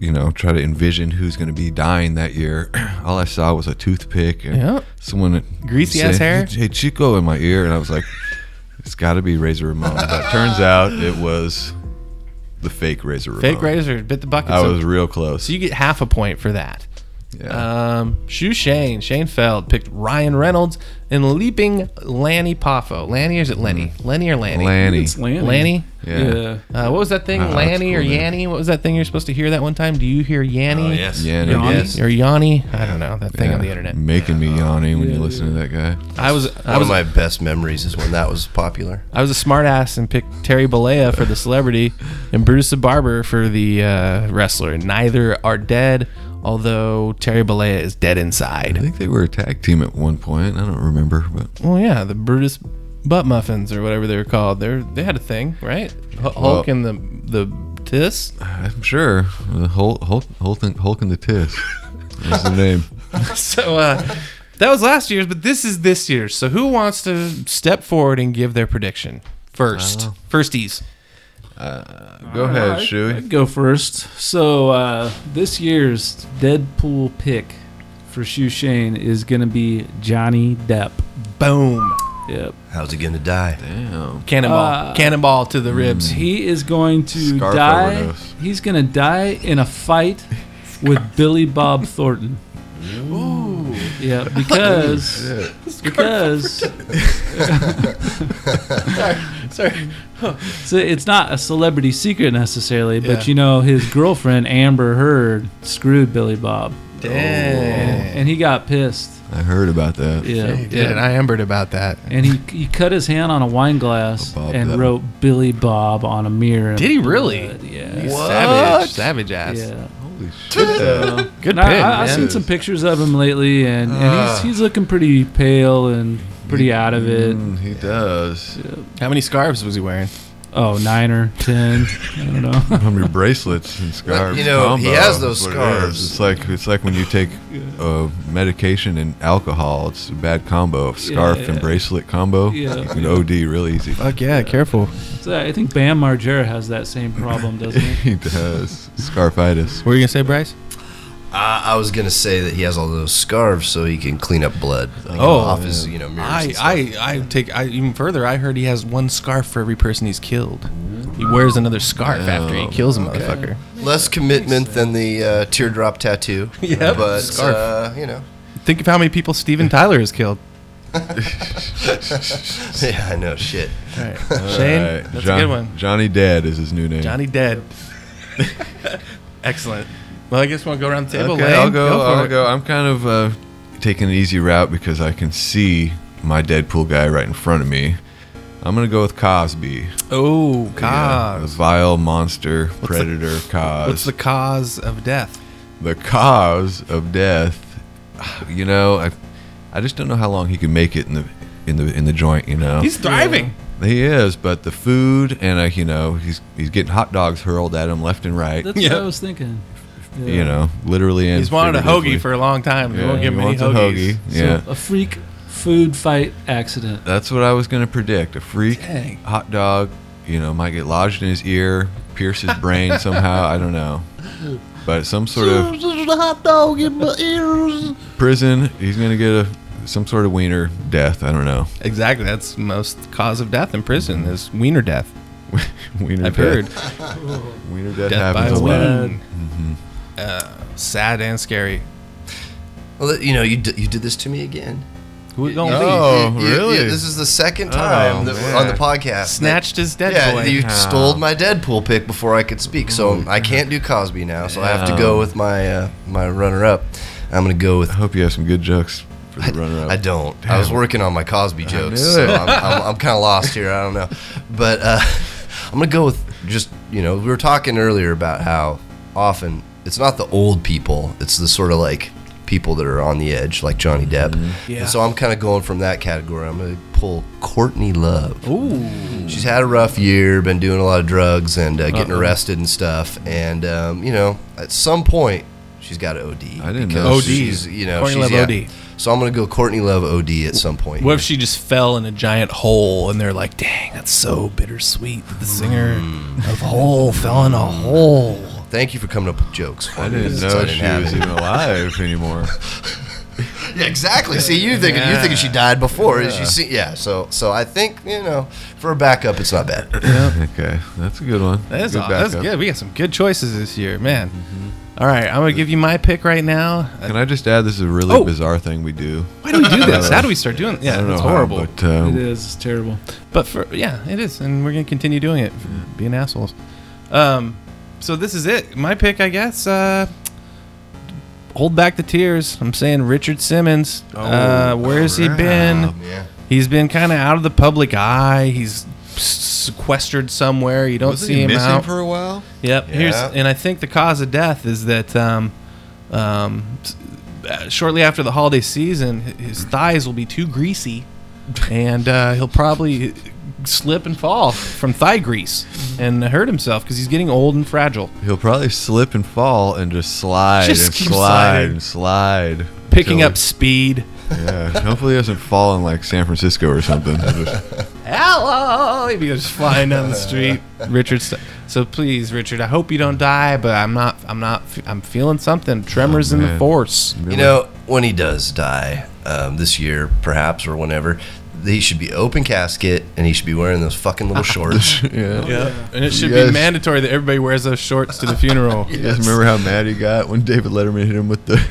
Speaker 5: you know, try to envision who's going to be dying that year, all I saw was a toothpick and
Speaker 3: Yeah.
Speaker 5: someone
Speaker 3: Greasy ass hair?
Speaker 5: Hey, Chico, in my ear, and I was like, it's got to be Razor Ramon. But turns out it was the fake Razor.
Speaker 3: Fake Razor bit the bucket.
Speaker 5: I
Speaker 3: So-
Speaker 5: was real close.
Speaker 3: So you get half a point for that. Um, Shoe Shane, Shane Feld picked Ryan Reynolds and Leaping Lanny Poffo. Lanny or is it Lenny? Lenny or Lanny?
Speaker 5: Mm. Lanny.
Speaker 6: It's Lanny.
Speaker 3: Lanny?
Speaker 5: Yeah.
Speaker 3: Uh, what was that thing?
Speaker 5: Wow, that's
Speaker 3: Lanny or
Speaker 5: cool, man.
Speaker 3: Yanny? What was that thing you're supposed to hear that one time? Do you hear Yanny?
Speaker 4: Oh, yes.
Speaker 5: Yanny.
Speaker 3: Or,
Speaker 5: Yes.
Speaker 3: or Yanni? I don't know. That thing
Speaker 5: Yeah,
Speaker 3: on the internet.
Speaker 5: Making me yawning when you listen to that guy.
Speaker 3: I was I
Speaker 4: One
Speaker 3: was
Speaker 4: of my best memories is when that was popular.
Speaker 3: I was a smartass and picked Terry Bollea for the celebrity and Brutus the Barber for the uh, wrestler. Neither are dead, although Terry Bollea is dead inside.
Speaker 5: I think they were a tag team at one point. I don't remember, but
Speaker 3: Well, yeah, the Brutus butt muffins or whatever they were called. They they had a thing, right? Hulk
Speaker 5: Well-
Speaker 3: and the the Tiss.
Speaker 5: I'm sure the Hulk, Hulk, Hulk, and, Hulk and the Tiss. That's the name.
Speaker 3: so uh, that was last year's, but this is this year's. So who wants to step forward and give their prediction first?
Speaker 5: Uh,
Speaker 3: Firsties.
Speaker 5: Go ahead,
Speaker 6: Alright,
Speaker 5: Shuey.
Speaker 6: I'd go first. So uh, this year's Deadpool pick for Shoe Shane is gonna be Johnny Depp.
Speaker 3: Boom.
Speaker 6: Yep.
Speaker 4: How's he gonna die?
Speaker 5: Damn.
Speaker 3: Cannonball.
Speaker 6: Uh,
Speaker 3: Cannonball to the ribs.
Speaker 6: He is going to
Speaker 5: Scarf
Speaker 6: die.
Speaker 5: overdose.
Speaker 6: He's gonna die in a fight with Billy Bob Thornton.
Speaker 3: Ooh.
Speaker 6: Yeah, because because
Speaker 3: Sorry.
Speaker 6: So it's not a celebrity secret necessarily, but
Speaker 3: Yeah.
Speaker 6: you know his girlfriend Amber Heard screwed Billy Bob.
Speaker 3: Dang.
Speaker 6: And, and he got pissed.
Speaker 5: I heard about that.
Speaker 6: Yeah,
Speaker 3: He did, and I ambered about that.
Speaker 6: And he he cut his hand on a wine glass
Speaker 5: Bob
Speaker 6: and
Speaker 5: that-
Speaker 6: wrote Billy Bob on a mirror.
Speaker 3: Did he really?
Speaker 6: Yeah.
Speaker 3: Savage, savage ass.
Speaker 6: Yeah.
Speaker 5: Holy shit.
Speaker 6: So,
Speaker 3: Good
Speaker 6: and I-
Speaker 3: pick,
Speaker 6: I, have seen some pictures of him lately, and, and
Speaker 5: Ah.
Speaker 6: he's, he's looking pretty pale and pretty out of it.
Speaker 5: Mm, he does.
Speaker 3: How many scarves was he wearing?
Speaker 6: Oh, nine or ten. I don't know.
Speaker 5: How many bracelets and scarves?
Speaker 4: you know, he has those
Speaker 5: what it
Speaker 4: scarves.
Speaker 5: It's like it's like when you take uh, medication and alcohol. It's a bad combo. Scarf
Speaker 6: Yeah,
Speaker 5: and bracelet combo.
Speaker 6: Yeah.
Speaker 5: You can OD real easy.
Speaker 3: Fuck yeah, careful.
Speaker 6: So I think Bam Margera has that same problem, doesn't he?
Speaker 5: he does. Scarfitis.
Speaker 3: What were you gonna say, Bryce?
Speaker 4: Uh, I was gonna say that he has all those scarves so he can clean up blood like,
Speaker 3: Oh,
Speaker 4: off his you know mirrors.
Speaker 3: I. I, I take I, even further. I heard he has one scarf for every person he's killed. He wears another scarf after he kills a motherfucker.
Speaker 4: Less commitment than the uh, teardrop tattoo.
Speaker 3: Yep.
Speaker 4: but
Speaker 3: Scarf.
Speaker 4: Uh, you know.
Speaker 3: Think of how many people Steven Tyler has killed.
Speaker 4: yeah, I know. Shit.
Speaker 3: All right. Shane,
Speaker 5: right,
Speaker 3: that's
Speaker 5: John-
Speaker 3: a good one.
Speaker 5: Johnny Dead is his new name.
Speaker 3: Johnny Dead. Excellent. Well, I guess we'll go around the table.
Speaker 5: Okay,
Speaker 3: Lane,
Speaker 5: I'll go.
Speaker 3: for
Speaker 5: I'll
Speaker 3: it.
Speaker 5: go. I'm kind of uh, taking an easy route because I can see my Deadpool guy right in front of me. I'm gonna go with Cosby.
Speaker 3: Oh,
Speaker 5: Yeah, the
Speaker 3: cause.
Speaker 5: vile monster
Speaker 3: the-
Speaker 5: predator Cos.
Speaker 3: What's the cause of death?
Speaker 5: the cause of death? You know, I, I just don't know how long he can make it in the in the in the joint. You know,
Speaker 3: He's thriving.
Speaker 5: he is, but the food and I, you know, he's he's getting hot dogs hurled at him left and right.
Speaker 6: That's what I was thinking. Yeah.
Speaker 5: You know, literally
Speaker 3: He's wanted a
Speaker 5: figuratively.
Speaker 3: hoagie for a long time. They
Speaker 5: Yeah,
Speaker 3: won't give
Speaker 5: he
Speaker 3: him any
Speaker 5: wants a
Speaker 3: hoagies.
Speaker 5: hoagie. Yeah.
Speaker 6: So a freak food fight accident.
Speaker 5: That's what I was going to predict. A freak
Speaker 3: Dang.
Speaker 5: hot dog, you know, might get lodged in his ear, pierce his brain somehow. I don't know. But some sort of
Speaker 17: hot dog in my ears.
Speaker 5: prison, he's going to get a some sort of wiener death. I don't know.
Speaker 3: Exactly. That's most cause of death in prison mm-hmm. is wiener death.
Speaker 5: wiener
Speaker 3: I've
Speaker 5: death.
Speaker 3: heard.
Speaker 5: Wiener death,
Speaker 3: Death by
Speaker 5: happens a lot.
Speaker 3: ween. Uh, sad and scary.
Speaker 4: Well, you know, you d- you did this to me again.
Speaker 3: Who
Speaker 4: You-
Speaker 3: gonna
Speaker 4: you-
Speaker 3: be?
Speaker 5: Oh,
Speaker 4: you- you-
Speaker 5: really?
Speaker 4: this is the second time
Speaker 5: Oh,
Speaker 4: that on the podcast.
Speaker 3: Snatched his Dead
Speaker 4: yeah, you
Speaker 5: Oh.
Speaker 4: stole my Deadpool pick before I could speak, so I can't do Cosby now. So I have to go with my uh, my runner up. I'm gonna go with.
Speaker 5: I hope you have some good jokes for the runner up.
Speaker 4: I don't. I was working on my Cosby jokes, so. I'm, I'm, I'm kind of lost here. I don't know, but uh, I'm gonna go with just you know we were talking earlier about how often it's not the old people; it's the sort of like people that are on the edge, like Johnny Depp.
Speaker 3: Yeah.
Speaker 4: And so I'm kind of going from that category. I'm gonna pull Courtney Love.
Speaker 3: Ooh.
Speaker 4: She's had a rough year, been doing a lot of drugs and uh, getting
Speaker 3: Uh-oh.
Speaker 4: arrested and stuff. And um, you know, at some point, she's got to OD.
Speaker 5: I didn't know
Speaker 3: OD.
Speaker 4: She's, you know,
Speaker 3: Courtney
Speaker 4: she's,
Speaker 3: Love
Speaker 4: yeah.
Speaker 3: OD.
Speaker 4: So I'm gonna go Courtney Love OD at some point.
Speaker 3: What if she just fell in a giant hole and they're like, dang, that's so bittersweet the singer of Hole fell in a hole.
Speaker 4: Thank you for coming up with jokes.
Speaker 5: I didn't
Speaker 4: since
Speaker 5: know
Speaker 4: I didn't
Speaker 5: she
Speaker 4: have
Speaker 5: was
Speaker 4: any.
Speaker 5: even alive anymore.
Speaker 4: Yeah, exactly. See, you thinking you thinking she died before? Is she see? Yeah. So so I think you know for a backup, it's not bad.
Speaker 5: okay, that's a good one.
Speaker 3: That is
Speaker 5: good
Speaker 3: aw- that's
Speaker 5: backup.
Speaker 3: good. We got some good choices this year, man. All right, I'm gonna give you my pick right now.
Speaker 5: Can I just add? This is a really
Speaker 3: Oh.
Speaker 5: bizarre thing we do.
Speaker 3: Why do we do this? How do we start doing?
Speaker 5: I
Speaker 3: Yeah,
Speaker 5: don't know
Speaker 3: it's
Speaker 5: how,
Speaker 3: horrible.
Speaker 5: but
Speaker 6: It is. It's terrible.
Speaker 3: But for yeah, it is, and we're gonna continue doing it, being assholes. Um, so this is it. My pick, I guess. Uh, hold back the tears. I'm saying Richard Simmons. Oh, uh, where's he been?
Speaker 4: Yeah.
Speaker 3: He's been kind of out of the public eye. He's sequestered somewhere. You don't
Speaker 5: Wasn't
Speaker 3: see
Speaker 5: he
Speaker 3: him
Speaker 5: missing
Speaker 3: out
Speaker 5: for a while?
Speaker 3: Yep. Here's and I think the cause of death is that um, um, shortly after the holiday season, his thighs will be too greasy, and uh, he'll probably slip and fall from thigh grease and hurt himself because he's getting old and fragile.
Speaker 5: He'll probably slip and fall and just slide
Speaker 3: Just
Speaker 5: and
Speaker 3: keep
Speaker 5: slide
Speaker 3: sliding.
Speaker 5: and slide.
Speaker 3: Picking
Speaker 5: till-
Speaker 3: up speed.
Speaker 5: Yeah. Hopefully, he doesn't fall in like San Francisco or something. Just-
Speaker 3: Hello! He goes flying down the street. Richard, st- so please, Richard, I hope you don't die, but I'm not. I'm not. I'm feeling something. Tremors in the
Speaker 5: man.
Speaker 3: force.
Speaker 4: You know, when he does die um, this year, perhaps or whenever, he should be open casket and he should be wearing those fucking little shorts.
Speaker 5: yeah.
Speaker 3: Yeah, and it should
Speaker 5: guys-
Speaker 3: be mandatory that everybody wears those shorts to the funeral.
Speaker 5: You guys remember how mad he got when David Letterman hit him with the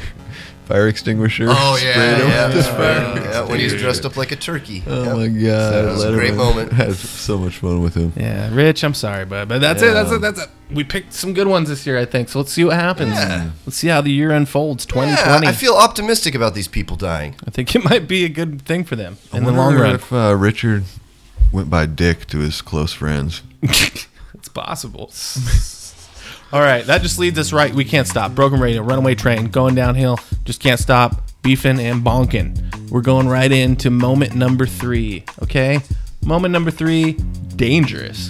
Speaker 5: fire extinguisher.
Speaker 4: Oh yeah,
Speaker 5: sprayed him
Speaker 4: yeah,
Speaker 5: with
Speaker 4: that's
Speaker 5: the fire
Speaker 4: right. Yeah, when he's dressed up like a turkey.
Speaker 5: Oh
Speaker 4: Yep.
Speaker 5: my god,
Speaker 4: that was a great moment.
Speaker 5: Had so much fun with him.
Speaker 3: Yeah, Rich, I'm sorry, bud, but that's it. That's it. That's it. We picked some good ones this year, I think. So let's see what happens.
Speaker 4: Yeah.
Speaker 3: Let's see how the year unfolds.
Speaker 4: Yeah,
Speaker 3: 2020.
Speaker 4: I feel optimistic about these people dying.
Speaker 3: I think it might be a good thing for them
Speaker 5: I
Speaker 3: in the long run.
Speaker 5: If uh, Richard went by Dick to his close friends.
Speaker 3: It's possible. All right, that just leads us right. We can't stop. Broken radio, runaway train, going downhill. Just can't stop. Beefing and bonking. We're going right into moment number three. Okay, moment number three. Dangerous.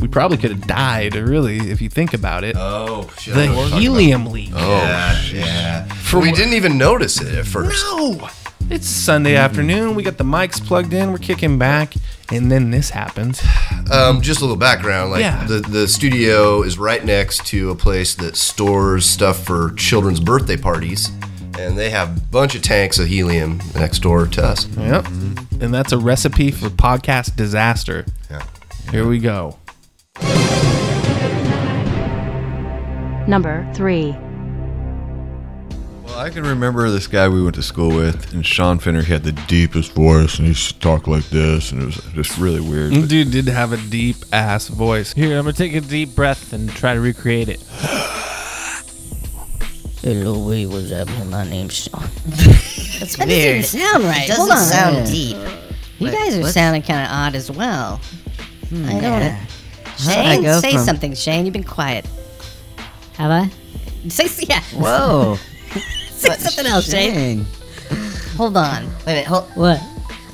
Speaker 3: We probably could have died, really, if you think about it.
Speaker 4: Oh, shit.
Speaker 3: The
Speaker 4: I know what we're talking
Speaker 3: helium
Speaker 4: about.
Speaker 3: leak.
Speaker 4: Oh, yeah, yeah.
Speaker 3: For
Speaker 4: we
Speaker 3: what-
Speaker 4: didn't even notice it at first.
Speaker 3: No. It's Sunday afternoon. We got the mics plugged in. We're kicking back, and then this happens.
Speaker 4: Um, just a little background. Like
Speaker 3: Yeah.
Speaker 4: the the studio is right next to a place that stores stuff for children's birthday parties, and they have a bunch of tanks of helium next door to us.
Speaker 3: Yep. And that's a recipe for podcast disaster.
Speaker 4: Yeah.
Speaker 3: Here we go.
Speaker 15: Number 3.
Speaker 5: Well, I can remember this guy we went to school with, and Sean Finner he had the deepest voice, and he used to talk like this, and it was just really weird. but-
Speaker 3: Dude did have a deep ass voice.
Speaker 6: Here, I'm gonna take a deep breath and try to recreate it.
Speaker 25: Hello, Louis, what's happening? My name's Sean.
Speaker 26: That's
Speaker 25: That
Speaker 26: weird.
Speaker 25: doesn't sound right.
Speaker 26: It doesn't
Speaker 25: Hold on.
Speaker 26: sound deep.
Speaker 25: You
Speaker 26: Wait,
Speaker 25: guys are
Speaker 26: what?
Speaker 25: sounding kind of odd as well. Hmm, I don't.
Speaker 26: yeah. How did I
Speaker 25: Shane,
Speaker 26: go
Speaker 25: say
Speaker 26: from-
Speaker 25: something. Shane, you've been quiet.
Speaker 26: Have I?
Speaker 25: Say yeah.
Speaker 26: Whoa.
Speaker 25: say something else, Shane. Hold on.
Speaker 26: Wait a minute. Hold,
Speaker 25: What?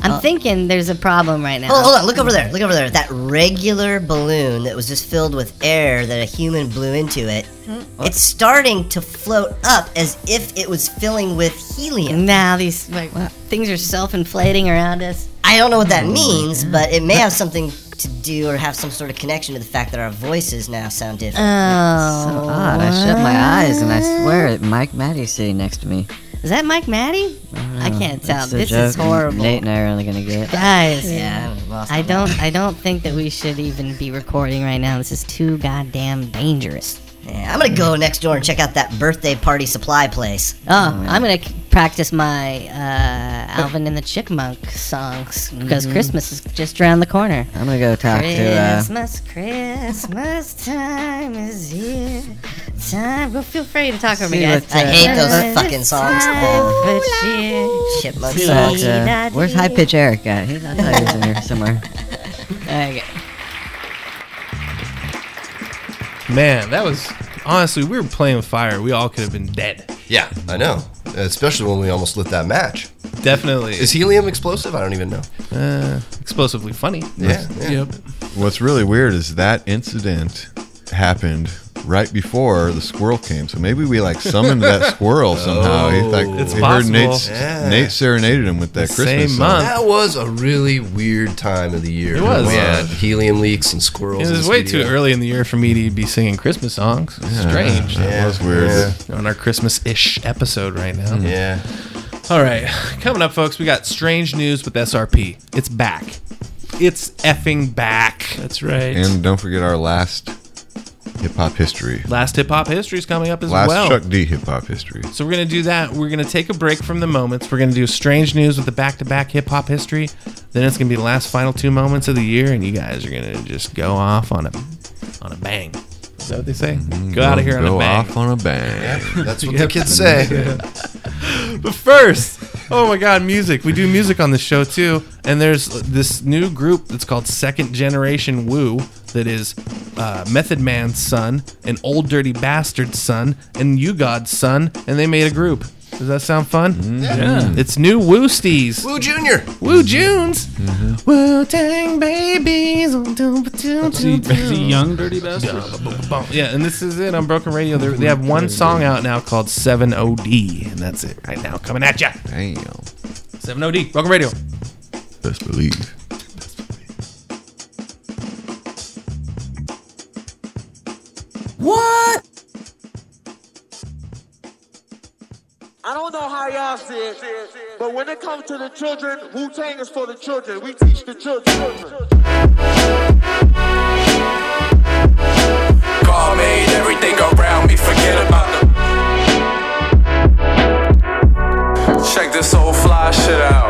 Speaker 25: I'm
Speaker 26: Oh.
Speaker 25: thinking there's a problem right now.
Speaker 26: hold, hold on. Look over there. Look over there. That regular balloon that was just filled with air that a human blew into it. Hmm? It's starting to float up as if it was filling with helium.
Speaker 25: Now these like things are self-inflating around us.
Speaker 26: I don't know what that means, oh but it may have something to do or have some sort of connection to the fact that our voices now sound different.
Speaker 25: Oh,
Speaker 27: So odd. I shut my eyes and I swear that Mike Maddie's sitting next to me.
Speaker 25: Is that Mike Maddie? Uh, I
Speaker 27: Oh,
Speaker 25: can't tell.
Speaker 27: that's the
Speaker 25: This is horrible.
Speaker 27: Nate and I are only gonna get.
Speaker 25: Guys,
Speaker 26: Yeah, I
Speaker 25: I don't. I don't think that we should even be recording right now. This is too goddamn dangerous.
Speaker 26: Yeah, I'm gonna go next door and check out that birthday party supply place.
Speaker 25: Oh, oh I'm gonna c- practice my uh, Alvin and the Chipmunk songs because
Speaker 27: Mhm.
Speaker 25: Christmas is just around the corner.
Speaker 27: I'm gonna go talk to. Uh,
Speaker 25: Christmas, Christmas time is here. Time. Well, feel free to talk over me, guys.
Speaker 27: what, uh, I hate those
Speaker 26: fucking songs.
Speaker 25: Time for.
Speaker 26: Chipmunk songs.
Speaker 27: what, uh, where's High Pitch Eric at? He's, I thought he was in here somewhere.
Speaker 25: Okay.
Speaker 3: Man, that was honestly, we were playing with fire. We all could have been dead.
Speaker 4: Yeah, I know. Especially when we almost lit that match.
Speaker 3: Definitely.
Speaker 4: Is helium explosive? I don't even know.
Speaker 3: Uh, explosively funny.
Speaker 4: Yeah, yeah.
Speaker 3: Yep.
Speaker 5: What's really weird is that incident happened right before the squirrel came. So maybe we like summoned that squirrel somehow. he like oh.
Speaker 3: It's
Speaker 5: he
Speaker 3: possible.
Speaker 5: heard Nate's,
Speaker 4: Yeah.
Speaker 5: Nate serenaded him with that
Speaker 3: The
Speaker 5: Christmas
Speaker 3: same
Speaker 5: song.
Speaker 3: month.
Speaker 4: That was a really weird time of the year.
Speaker 3: It was.
Speaker 4: We had helium leaks and squirrels.
Speaker 3: It
Speaker 4: in
Speaker 3: was
Speaker 4: the
Speaker 3: way too
Speaker 4: studio.
Speaker 3: early in the year for me to be singing Christmas songs. It's
Speaker 5: Yeah,
Speaker 3: Strange.
Speaker 5: That
Speaker 4: Yeah,
Speaker 5: was weird.
Speaker 4: yeah.
Speaker 3: On our Christmas-ish episode right now. Hmm.
Speaker 4: Yeah.
Speaker 3: All right, coming up, folks, we got strange news with SRP. It's back. It's effing back.
Speaker 6: That's right.
Speaker 5: And don't forget our last hip hop history.
Speaker 3: Last hip hop history is coming up as
Speaker 5: Last
Speaker 3: well.
Speaker 5: Chuck D hip hop history.
Speaker 3: So we're gonna do that. We're gonna take a break from the moments. We're gonna do strange news with the back-to-back hip hop history. Then it's gonna be the last final two moments of the year, and you guys are gonna just go off on a on a bang. Is that what they say? Mm-hmm. Go out of here on
Speaker 5: Go
Speaker 3: a bang.
Speaker 5: off on a bang.
Speaker 4: Yeah, that's what the kids say.
Speaker 3: But first, oh my God, music. We do music on the show too, and there's this new group that's called Second Generation Wu that is uh, Method Man's son, and Old Dirty Bastard's son, and U-God's son, and they made a group. Does that sound fun?
Speaker 6: Yeah.
Speaker 3: It's new Woosties.
Speaker 4: Woo Junior.
Speaker 3: Woo Junes.
Speaker 6: Mm-hmm.
Speaker 3: Wu Tang babies.
Speaker 6: Is he, is he young, dirty bastard?
Speaker 3: Yeah, and this is it on Broken Radio. They're, they have one song out now called 7OD, and that's it right now. Coming at ya.
Speaker 5: Damn.
Speaker 3: 7OD, Broken Radio.
Speaker 5: Best believe.
Speaker 17: What? I don't know how y'all see it, but when it comes to the children, Wu Tang is for the children. We teach the children.
Speaker 19: God made everything around me. Forget about the. Check this old fly shit out.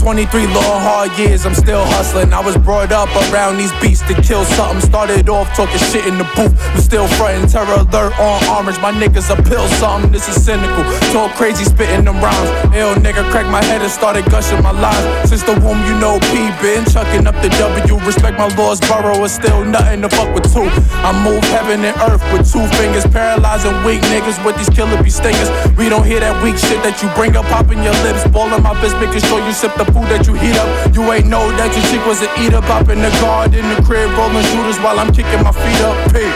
Speaker 28: 23 long hard years, I'm still hustling. I was brought up around these beats to kill something. Started off talking shit in the booth, but still frontin' terror alert on orange. My niggas a pill something, this is cynical. Talk crazy, spitting them rhymes. Ill nigga cracked my head and started gushing my lines. Since the womb, you know P been chucking up the W. Respect my laws, borough is still nothing to fuck with two. I move heaven and earth with two fingers, paralyzing weak niggas with these killer bee stingers. We don't hear that weak shit that you bring up, popping your lips, balling my fist, making sure you sip the food that you heat up. You ain't know that your chick was an eater, pop in the garden, in the crib, rolling shooters while I'm kicking my feet up. Hey.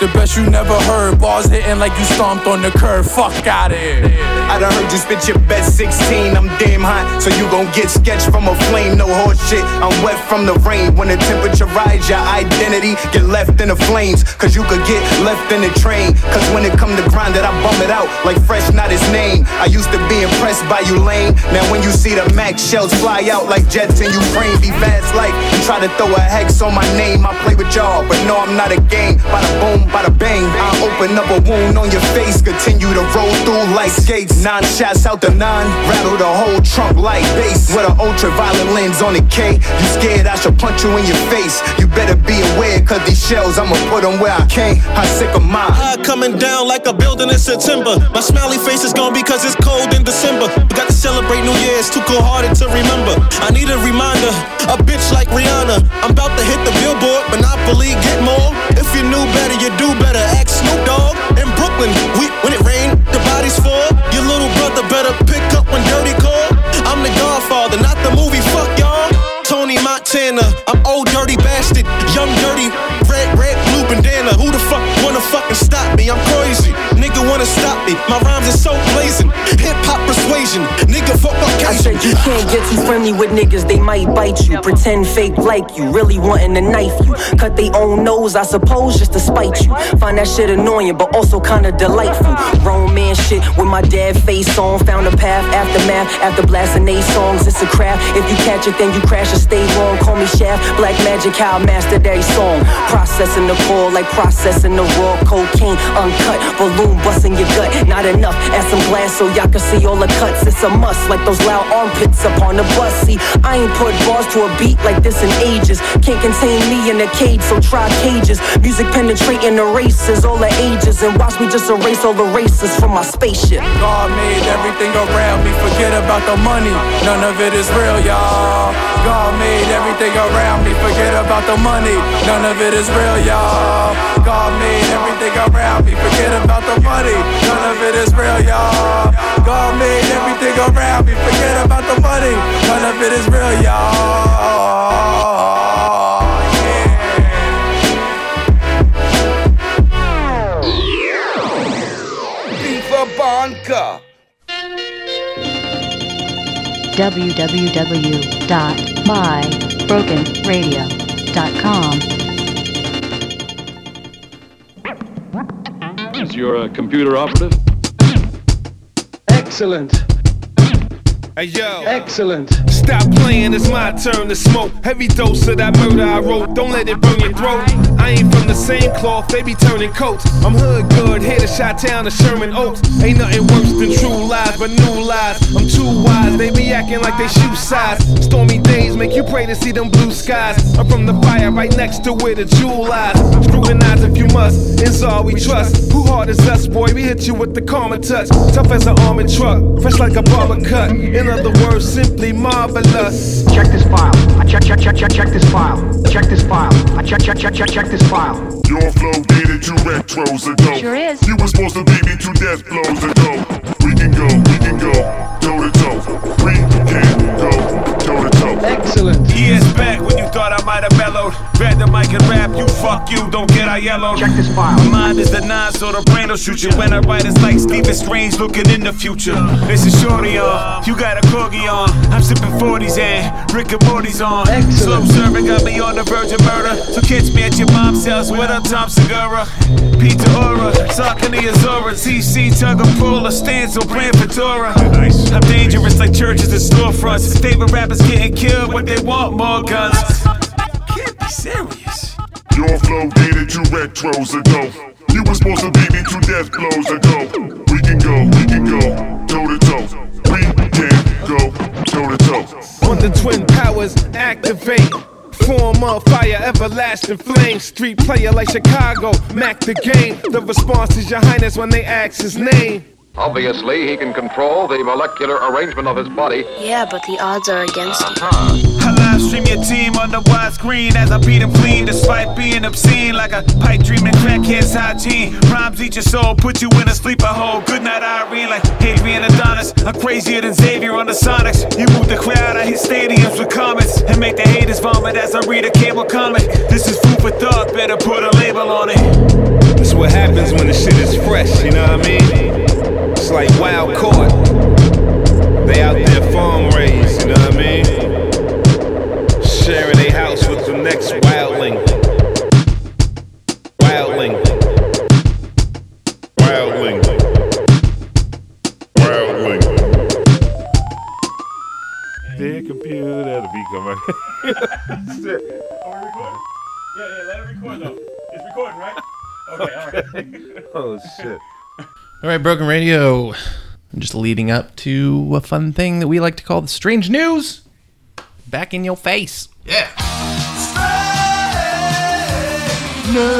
Speaker 28: The best you never heard. Bars hitting like you stomped on the curb. Fuck out of here.
Speaker 9: I done heard you spit your best 16. I'm damn hot, so you gon' get sketched from a flame. No horse shit, I'm wet from the rain. When the temperature rise, your identity get left in the flames. Cause you could get left in the train. Cause when it come to grind it, I bum it out like fresh, not his name. I used to be impressed by you lame. Now when you see the max shells fly out like jets in Ukraine, be fast like you try to throw a hex on my name. I play with y'all, but no, I'm not a game. Bada boom, bada bang. I open up a wound on your face, continue to roll through like skates. Nine shots out the nine, rattle the whole trunk like bass. With an ultraviolet lens on the K, you scared I should punch you in your face. You better be aware, cause these shells, I'ma put them where I can. I'm sick of mine.
Speaker 29: High coming down like a building in September. My smiley face is gone because it's cold in December. We got to celebrate New Year, it's too cold hearted to remember. I need a reminder, a bitch like Rihanna. I'm about to hit the billboard, Monopoly, get more. You knew better, you do better. Ask Snoop Dogg in Brooklyn. We, when it rain, the bodies fall. Your little brother better pick up when dirty call. I'm the godfather, not the movie. Fuck y'all. Tony Montana, I'm old dirty bastard, young dirty, red, red, blue bandana. Who the fuck wanna fucking stop me? I'm crazy. Wanna stop me. My rhymes are so blazing. Hip hop persuasion. Nigga fuck up
Speaker 30: I said you can't get too friendly with niggas, they might bite you. Pretend fake like you, really wanting to knife you. Cut they own nose, I suppose, just to spite you. Find that shit annoying, but also kinda delightful. Grown man shit with my dad face on. Found a path, aftermath, after blasting they songs. It's a craft. If you catch it, then you crash or stay wrong. Call me Shaft, Black Magic, how I mastered every song. Processing the core like processing the raw cocaine. Uncut, balloon busting your gut. Not enough, add some glass so y'all can see all the cuts. It's a must, like those loud armpits up on the bus. See, I ain't put bars to a beat like this in ages. Can't contain me in a cage, so try cages. Music penetrating the races, all the ages. And watch me just erase all the races from my spaceship.
Speaker 28: God made everything around me. Forget about the money. None of it is real, y'all. God made everything around me. Forget about the money. None of it is real, y'all. God made everything around me. Forget about the money. None of it is real, y'all. God made everything around me. Forget about the money. None of it is real, y'all.
Speaker 7: Www.mybrokenradio.com.
Speaker 31: Is your uh, computer operative?
Speaker 32: Excellent.
Speaker 10: Hey yo.
Speaker 32: Excellent.
Speaker 10: Stop playing, it's my turn to smoke. Heavy dose of that murder I wrote. Don't let it burn your throat. I ain't from the same cloth, they be turning coats. I'm hood good, head of shot town to Sherman Oaks. Ain't nothing worse than true lies, but new lies. I'm too wise, they be acting like they shoe size. Stormy days make you pray to see them blue skies. I'm from the fire right next to where the jewel lies. Scrutinize if you must, it's all we trust. Who hard is us, boy? We hit you with the karma touch. Tough as an armored truck, fresh like a barber cut. In other words, simply marvelous.
Speaker 33: Check this file. I check check check check check this file. Check this file. I check check check check check this file.
Speaker 13: Your flow dated two retros ago.
Speaker 33: Sure is.
Speaker 13: You were supposed to beat me two death blows ago. We can go, we can go, toe to toe. We can go, to.
Speaker 32: Excellent.
Speaker 10: Years back when you thought I might have mellowed. Grab the mic and rap, you fuck you, don't get I yellow.
Speaker 33: Check this file.
Speaker 10: My mind is the nine, so the brain will shoot you. When I write, it's like Stephen Strange looking in the future. This is Shorty on, you got a corgi on. I'm sipping 40s and Rick and Morty's on. Slow serving got me on the verge of murder. So catch me at your mom's house with a Tom Segura. Pizza Aura, Saucony Azora, CC Tug of Pull, a Stancil, brand Fedora. I'm dangerous like churches and storefronts. Favorite rappers getting killed when they want more guns. Can't be serious.
Speaker 13: Your flow dated two retros ago. You were supposed to beat me two death blows ago. We can go, we can go, toe to toe. We can go, toe to toe.
Speaker 10: When the twin powers activate. Form of fire, everlasting flame. Street player like Chicago, Mac the game. The response is your highness when they ask his name.
Speaker 34: Obviously, he can control the molecular arrangement of his body.
Speaker 35: Yeah, but the odds are against you. Uh-huh.
Speaker 33: I live stream your team on the widescreen as I beat them clean, despite being obscene like a pipe dreaming crackhead's hygiene. Rhymes eat your soul, put you in a sleeper hole. Good night, Irene, like Adrian Adonis. I'm crazier than Xavier on the Sonics. You move the crowd, I hit stadiums with comments and make the haters vomit as I read a cable comic. This is food for thought, better put a label on it.
Speaker 10: That's what happens when the shit is fresh, you know what I mean? It's like wild caught. They out there farm raised, you know what I mean? Sharing a house with the next wildling. Wildling.
Speaker 13: Wildling. Wildling.
Speaker 10: Dear computer, that'll be coming. Shit.
Speaker 36: Are we recording? Yeah, yeah, let it record though. It's recording, right? Okay, alright.
Speaker 10: oh shit.
Speaker 3: All right, Broken Radio. I'm Just leading up to a fun thing that we like to call the strange news. Back in your face.
Speaker 4: Yeah.
Speaker 10: Strange news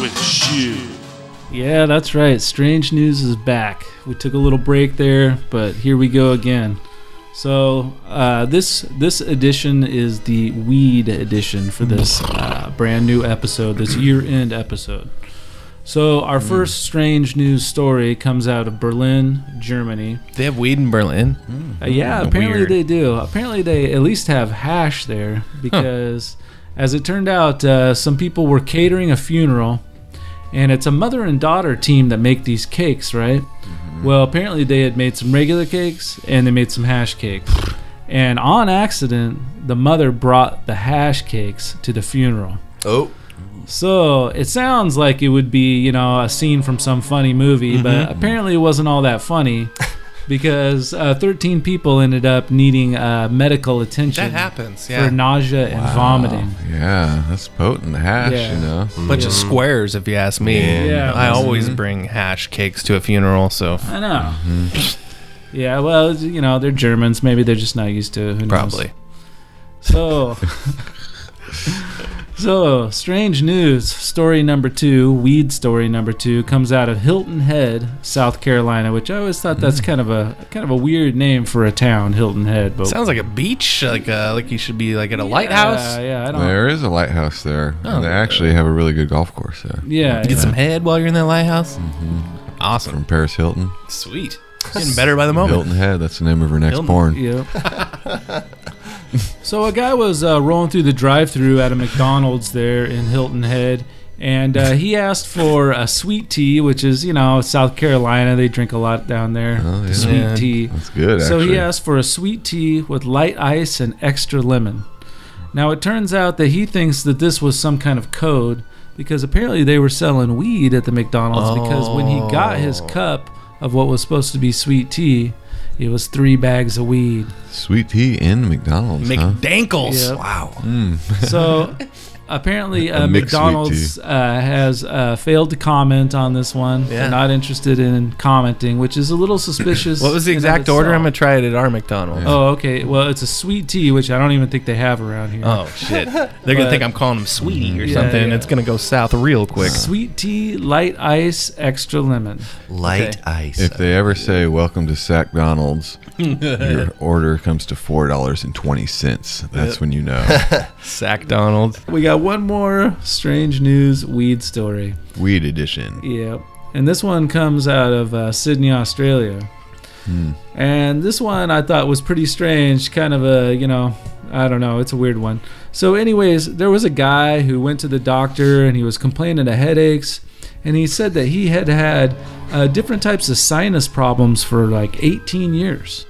Speaker 10: with shoe.
Speaker 6: Yeah, that's right. Strange News is back. We took a little break there, but here we go again. So uh, this this edition is the weed edition for this uh, brand new episode, this year end episode. So our first strange news story comes out of Berlin, Germany.
Speaker 3: They have weed in Berlin.
Speaker 6: Uh, yeah, apparently
Speaker 3: Weird.
Speaker 6: they do. Apparently they at least have hash there because, as it turned out, uh, some people were catering a funeral, and it's a mother and daughter team that make these cakes, right? Well, apparently they had made some regular cakes and they made some hash cakes, and on accident, the mother brought the hash cakes to the funeral.
Speaker 4: Oh.
Speaker 6: So it sounds like it would be, you know, a scene from some funny movie, but apparently it wasn't all that funny because uh, 13 people ended up needing uh, medical attention.
Speaker 3: That happens, yeah.
Speaker 6: For nausea and vomiting.
Speaker 5: Yeah, that's potent hash,
Speaker 6: Yeah.
Speaker 5: you know.
Speaker 3: Bunch of squares, if you ask me.
Speaker 6: Yeah.
Speaker 3: I always
Speaker 6: Mhm.
Speaker 3: bring hash cakes to a funeral, so.
Speaker 6: I know. Yeah, well, you know, they're Germans. Maybe they're just not used to. Who knows?
Speaker 3: Probably.
Speaker 6: So, so strange news. Story number two, weed story number two, comes out of Hilton Head, South Carolina, which I always thought that's kind of a kind of a weird name for a town, Hilton Head. But
Speaker 3: Sounds like a beach, like uh, like you should be like at a lighthouse.
Speaker 6: Yeah, yeah, I don't.
Speaker 5: There is a lighthouse there.
Speaker 3: Oh.
Speaker 5: they actually have a really good golf course there.
Speaker 6: Yeah,
Speaker 3: Get
Speaker 6: yeah.
Speaker 3: some head while you're in that lighthouse.
Speaker 5: Mm-hmm.
Speaker 3: Awesome.
Speaker 5: From Paris Hilton.
Speaker 3: Sweet. Getting better by the moment.
Speaker 5: Hilton Head, that's the name of her next
Speaker 3: Hilton.
Speaker 5: porn.
Speaker 6: Yep. So a guy was uh, rolling through the drive-through at a McDonald's there in Hilton Head, and uh, he asked for a sweet tea, which is you know South Carolina. They drink a lot down there.
Speaker 5: Oh, yeah.
Speaker 6: Sweet
Speaker 5: Yeah.
Speaker 6: tea.
Speaker 5: That's good,
Speaker 6: So he asked for a sweet tea with light ice and extra lemon. Now it turns out that he thinks that this was some kind of code because apparently they were selling weed at the McDonald's because when he got his
Speaker 5: Oh.
Speaker 6: cup of what was supposed to be sweet tea, it was three bags of weed.
Speaker 5: Sweet tea in McDonald's. huh?
Speaker 6: Yep.
Speaker 3: Wow.
Speaker 5: Mm.
Speaker 6: So apparently,
Speaker 5: A
Speaker 6: uh, McDonald's uh, has uh, failed to comment on this one.
Speaker 3: Yeah.
Speaker 6: They're not interested in commenting, which is a little suspicious.
Speaker 3: What was the exact order? I'm gonna try it at our McDonald's.
Speaker 6: Oh, okay. Well, it's a sweet tea, which I don't even think they have around here.
Speaker 3: Oh shit! They're gonna think I'm calling them sweetie or
Speaker 6: Yeah,
Speaker 3: something, and
Speaker 6: yeah.
Speaker 3: it's gonna go south real quick.
Speaker 6: Sweet tea, light ice, extra lemon.
Speaker 4: Light
Speaker 3: Okay.
Speaker 4: ice.
Speaker 5: If they ever say "Welcome to Sack Donald's," your order comes to four dollars and twenty cents. That's
Speaker 3: Yep.
Speaker 5: when you know.
Speaker 3: Sack Donald.
Speaker 6: We got one more strange news weed story.
Speaker 5: Weed edition.
Speaker 6: Yep. And this one comes out of uh, Sydney, Australia.
Speaker 5: Hmm.
Speaker 6: And this one I thought was pretty strange, kind of a, you know, I don't know, it's a weird one. So, anyways, there was a guy who went to the doctor and he was complaining of headaches. And he said that he had had uh, different types of sinus problems for like 18 years.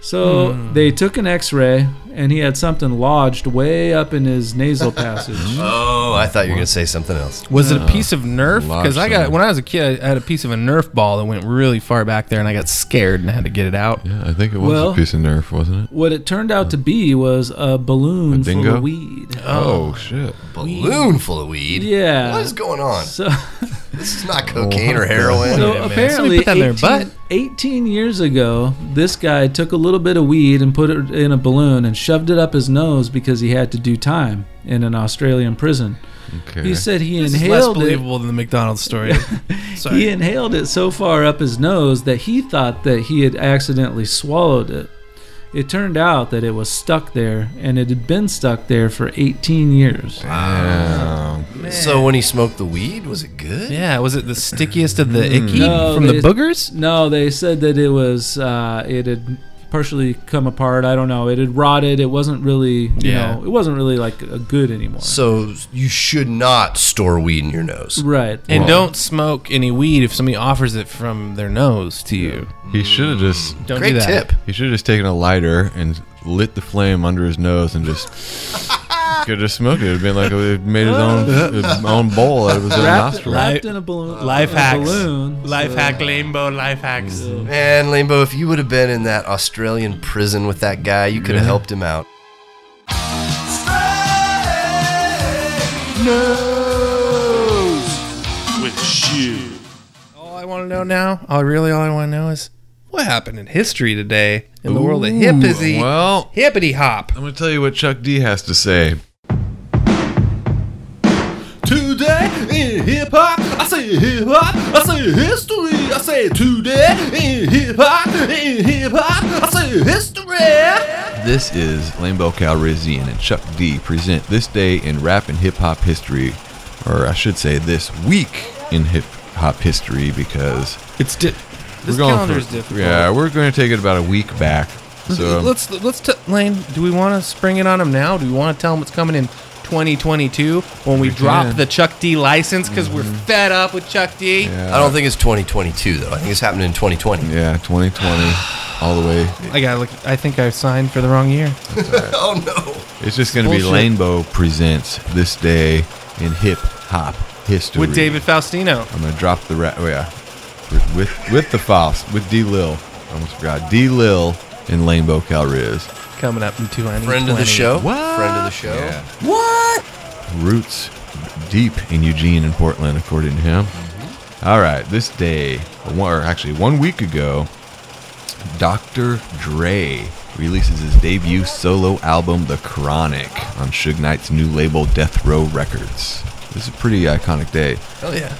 Speaker 6: So
Speaker 3: Hmm.
Speaker 6: they took an x ray and he had something lodged way up in his nasal passage.
Speaker 4: Oh, I thought you were gonna say something else.
Speaker 3: Was it a piece of Nerf? Because I got when I was a kid, I had a piece of a Nerf ball that went really far back there, and I got scared and had to get it out.
Speaker 5: Yeah, I think it was
Speaker 6: Well-
Speaker 5: a piece of Nerf, wasn't it?
Speaker 6: What it turned out to be was a balloon
Speaker 5: A
Speaker 6: full
Speaker 5: dingo?
Speaker 6: of weed.
Speaker 5: Oh, shit!
Speaker 4: Balloon full of weed.
Speaker 6: Yeah.
Speaker 4: What is going on?
Speaker 6: So,
Speaker 4: This is not cocaine or heroin.
Speaker 6: So
Speaker 3: Yeah,
Speaker 6: apparently,
Speaker 3: Somebody put that in their
Speaker 6: 18,
Speaker 3: butt.
Speaker 6: 18 years ago, this guy took a little bit of weed and put it in a balloon and shoved it up his nose because he had to do time in an Australian prison.
Speaker 5: Okay.
Speaker 6: He said he
Speaker 3: This is less
Speaker 6: inhaled it.
Speaker 3: believable than the McDonald's story.
Speaker 6: He inhaled it so far up his nose that he thought that he had accidentally swallowed it. It turned out that it was stuck there, and it had been stuck there for 18 years.
Speaker 5: Wow.
Speaker 4: So when he smoked the weed, was it good?
Speaker 3: yeah, was it the stickiest of the icky
Speaker 6: No,
Speaker 3: from the
Speaker 6: they-
Speaker 3: boogers?
Speaker 6: No, they said that it was uh, it had partially come apart. I don't know. It had rotted. It wasn't really, you
Speaker 3: Yeah.
Speaker 6: know, it wasn't really like a good anymore.
Speaker 4: So you should not store weed in your nose.
Speaker 6: Right.
Speaker 3: And don't smoke any weed if somebody offers it from their nose to you.
Speaker 5: He should have just
Speaker 3: Don't
Speaker 4: Great
Speaker 3: do that.
Speaker 4: tip.
Speaker 5: he should have just taken a lighter and lit the flame under his nose and just could have just smoked it. It'd been like it made his own his own bowl out of his own
Speaker 6: wrapped,
Speaker 5: nostril.
Speaker 6: wrapped in a balloon.
Speaker 3: Uh, life
Speaker 6: in a
Speaker 3: hacks.
Speaker 6: Balloon,
Speaker 3: Life
Speaker 6: so-
Speaker 3: hack, Lambo, life hacks.
Speaker 4: Man, Lambo, if you would have been in that Australian prison with that guy, you could have helped him out.
Speaker 36: With shoe.
Speaker 3: All I want to know now, all really all I want to know is what happened in history today in the world of hippity,
Speaker 5: Well,
Speaker 3: hippity hop.
Speaker 5: I'm gonna tell you what Chuck D has to say.
Speaker 3: Hip hop, I say hip hop, I say history, I say today in hip hop, in hip hop, I say history.
Speaker 5: This is Lambo Calrissian and Chuck D present this day in rap and hip hop history, or I should say this week in hip hop history because
Speaker 3: It's di- this
Speaker 5: we're going
Speaker 3: calendar
Speaker 5: for-
Speaker 3: is difficult.
Speaker 5: Yeah, we're going to take it about a week back. So
Speaker 3: let's let's t- Lane. Do we want to spring it on him now? Do we want to tell him what's coming in 2022 when we,
Speaker 5: We
Speaker 3: drop
Speaker 5: can.
Speaker 3: the Chuck D license because we're mm-hmm. fed up with Chuck D?
Speaker 5: yeah,
Speaker 4: I don't think it's 2022 though. I think it's happening in 2020.
Speaker 5: yeah, 2020 all the way.
Speaker 3: I got look. I think I signed for the wrong year.
Speaker 4: oh no.
Speaker 5: It's just going to be
Speaker 3: Bullshit.
Speaker 5: Rainbow presents this day in hip hop history
Speaker 3: With David Faustino.
Speaker 5: I'm gonna drop the rat. Oh yeah, with with, with the Faust with D Lil. I almost forgot D Lil and Rainbow Calriz.
Speaker 3: Coming up in 220.
Speaker 4: Friend of the show.
Speaker 5: What?
Speaker 4: Friend of the show.
Speaker 5: Yeah.
Speaker 3: What?
Speaker 5: Roots deep in Eugene and Portland, according to him.
Speaker 3: Mm-hmm.
Speaker 5: All right, this day, or actually one week ago, Dr. Dre releases his debut solo album, The Chronic, on Suge Knight's new label, Death Row Records. This is a pretty iconic day.
Speaker 3: Oh yeah.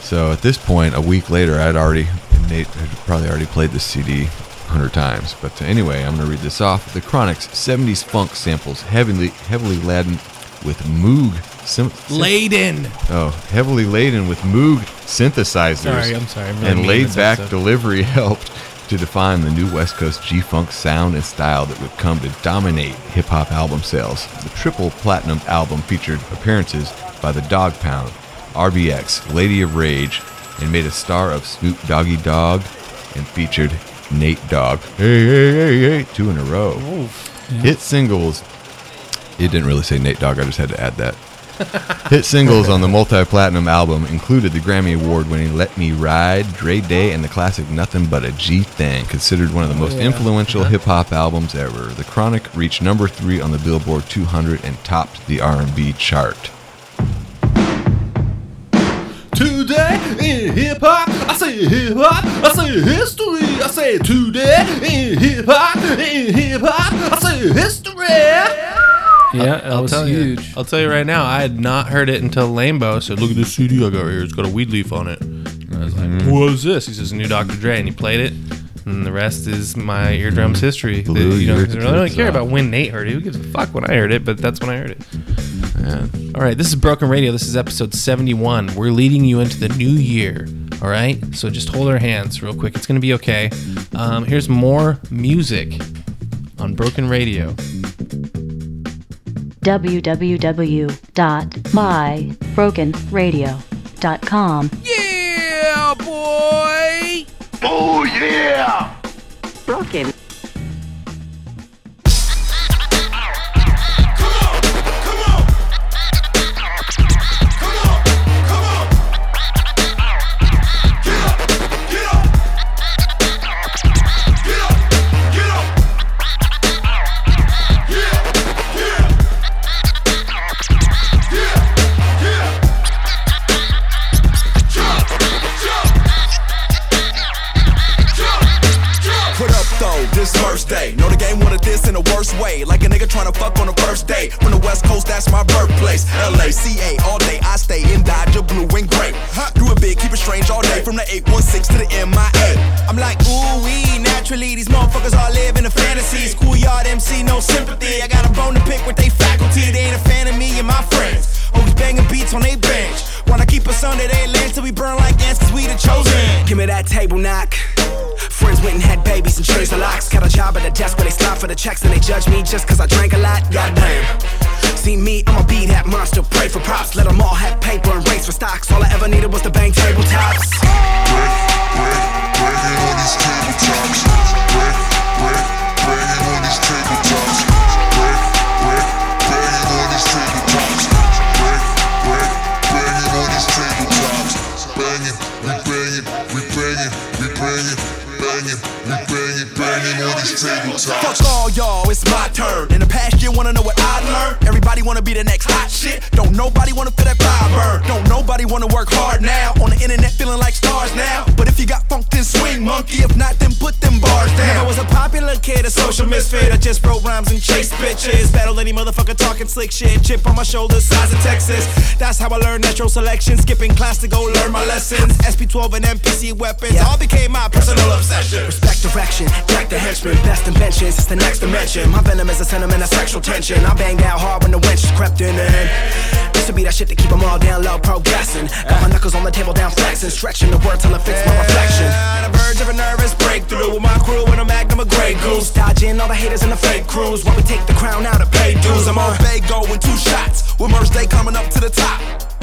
Speaker 5: So at this point, a week later, I'd already, and Nate had probably already played the CD a hundred times. But anyway, I'm gonna read this off. The Chronic's 70s funk samples, heavily, heavily laden with Moog. Sim-
Speaker 3: Laden.
Speaker 5: oh, heavily laden with Moog synthesizers.
Speaker 3: Sorry, I'm sorry, I'm really
Speaker 5: and laid back
Speaker 3: episode.
Speaker 5: delivery helped to define the new West Coast G-funk sound and style that would come to dominate hip-hop album sales. The triple platinum album featured appearances by the Dog Pound, RBX, Lady of Rage, and made a star of Snoop Doggy Dogg and featured Nate Dogg. Hey, hey, hey, hey, two in a row. Hit singles. It didn't really say Nate Dogg, I just had to add that. Hit singles on the multi-platinum album included the Grammy Award-winning "Let Me Ride," Dre Day, and the classic "Nothing But a G Thing," considered one of the most
Speaker 3: yeah.
Speaker 5: influential hip-hop albums ever. The Chronic reached number three on the Billboard 200 and topped the R&B chart.
Speaker 3: Today in hip hop, I say hip hop, I say history, I say today in hip hop, in hip hop, I say history.
Speaker 6: Yeah, that was
Speaker 3: tell
Speaker 6: huge.
Speaker 3: You, I'll tell you right now, I had not heard it until Lambo said, "Look at this CD I got right here. It's got a weed leaf on it." And I was like, mm-hmm. "What is this?" He says, "New Dr. Dre," and he played it. And the rest is my eardrums mm-hmm. history. The-
Speaker 5: Blew
Speaker 3: you know,
Speaker 5: your
Speaker 3: 'cause I don't really care
Speaker 5: off.
Speaker 3: about when Nate heard it. Who gives a fuck when I heard it? But that's when I heard it.
Speaker 5: Man.
Speaker 3: All right, this is Broken Radio. This is episode 71. We're leading you into the new year. All right, so just hold our hands real quick. It's going to be okay. Um, here's more music on Broken Radio.
Speaker 7: www.mybrokenradio.com.
Speaker 3: Yeah, boy!
Speaker 13: Oh yeah!
Speaker 7: Broken.
Speaker 9: in
Speaker 10: the worst way. Like a nigga tryna fuck on the first day. From the west coast, that's my birthplace.
Speaker 9: LA, CA, all day I stay in Dodger, blue and gray. Do a big, keep it strange all day. From the 816 to the MIA. I'm like, ooh, we naturally. These motherfuckers all live in a fantasy. Schoolyard MC, no sympathy. I got a bone to pick with they faculty. They ain't a fan of me and my friends. Always banging beats on they bench. Wanna keep us under their lens till we burn like ants, cause we the chosen. Give me that table knock. Friends went and had babies and changed the locks. Got a job at a desk where they stop for the checks and they judge me just cause I drank a lot. Goddamn. See me, I'ma be that monster. Pray for props. Let them all have paper and race for stocks. All I ever needed was to bang tabletops. Break, break, breaking on these tabletops. Break, break, breaking the bank tabletops. Fuck all y'all, it's my turn. In the past year, wanna know what I learned? Everybody wanna be the next hot shit. Don't nobody wanna feel that fire burn. Don't nobody wanna work hard now. On the internet, feeling like stars now. But if you got funk, then swing, monkey. If not, then put them bars down. I was a popular kid, a social misfit. I just wrote rhymes and chased bitches. Battle any motherfucker talking slick shit. Chip on my shoulder, size of Texas. That's how I learned natural selection. Skipping class to go learn my lessons. SP12 and MPC weapons all became my personal obsession. Respect direction, jack the henchman, best inventions. It's the next dimension. My venom is a sentiment of sexual tension. I banged out hard when the wench crept in. And this would be that shit to keep them all down low, progressing. Got my knuckles on the table, down flexing, stretching the word till it fits my reflection. On the verge of a nervous breakthrough with my crew and a magnum of Grey Goose. Dodging all the haters and the fake crews while we take the crown out of pay dues. I'm on Fago in two shots with Merch Day coming up to the top.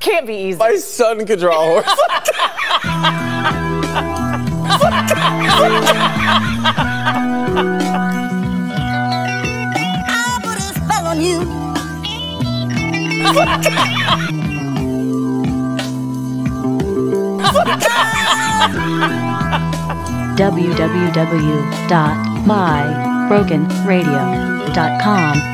Speaker 37: Can't be easy.
Speaker 38: My son could draw a horse.
Speaker 7: Fell on you.
Speaker 39: www.mybrokenradio.com.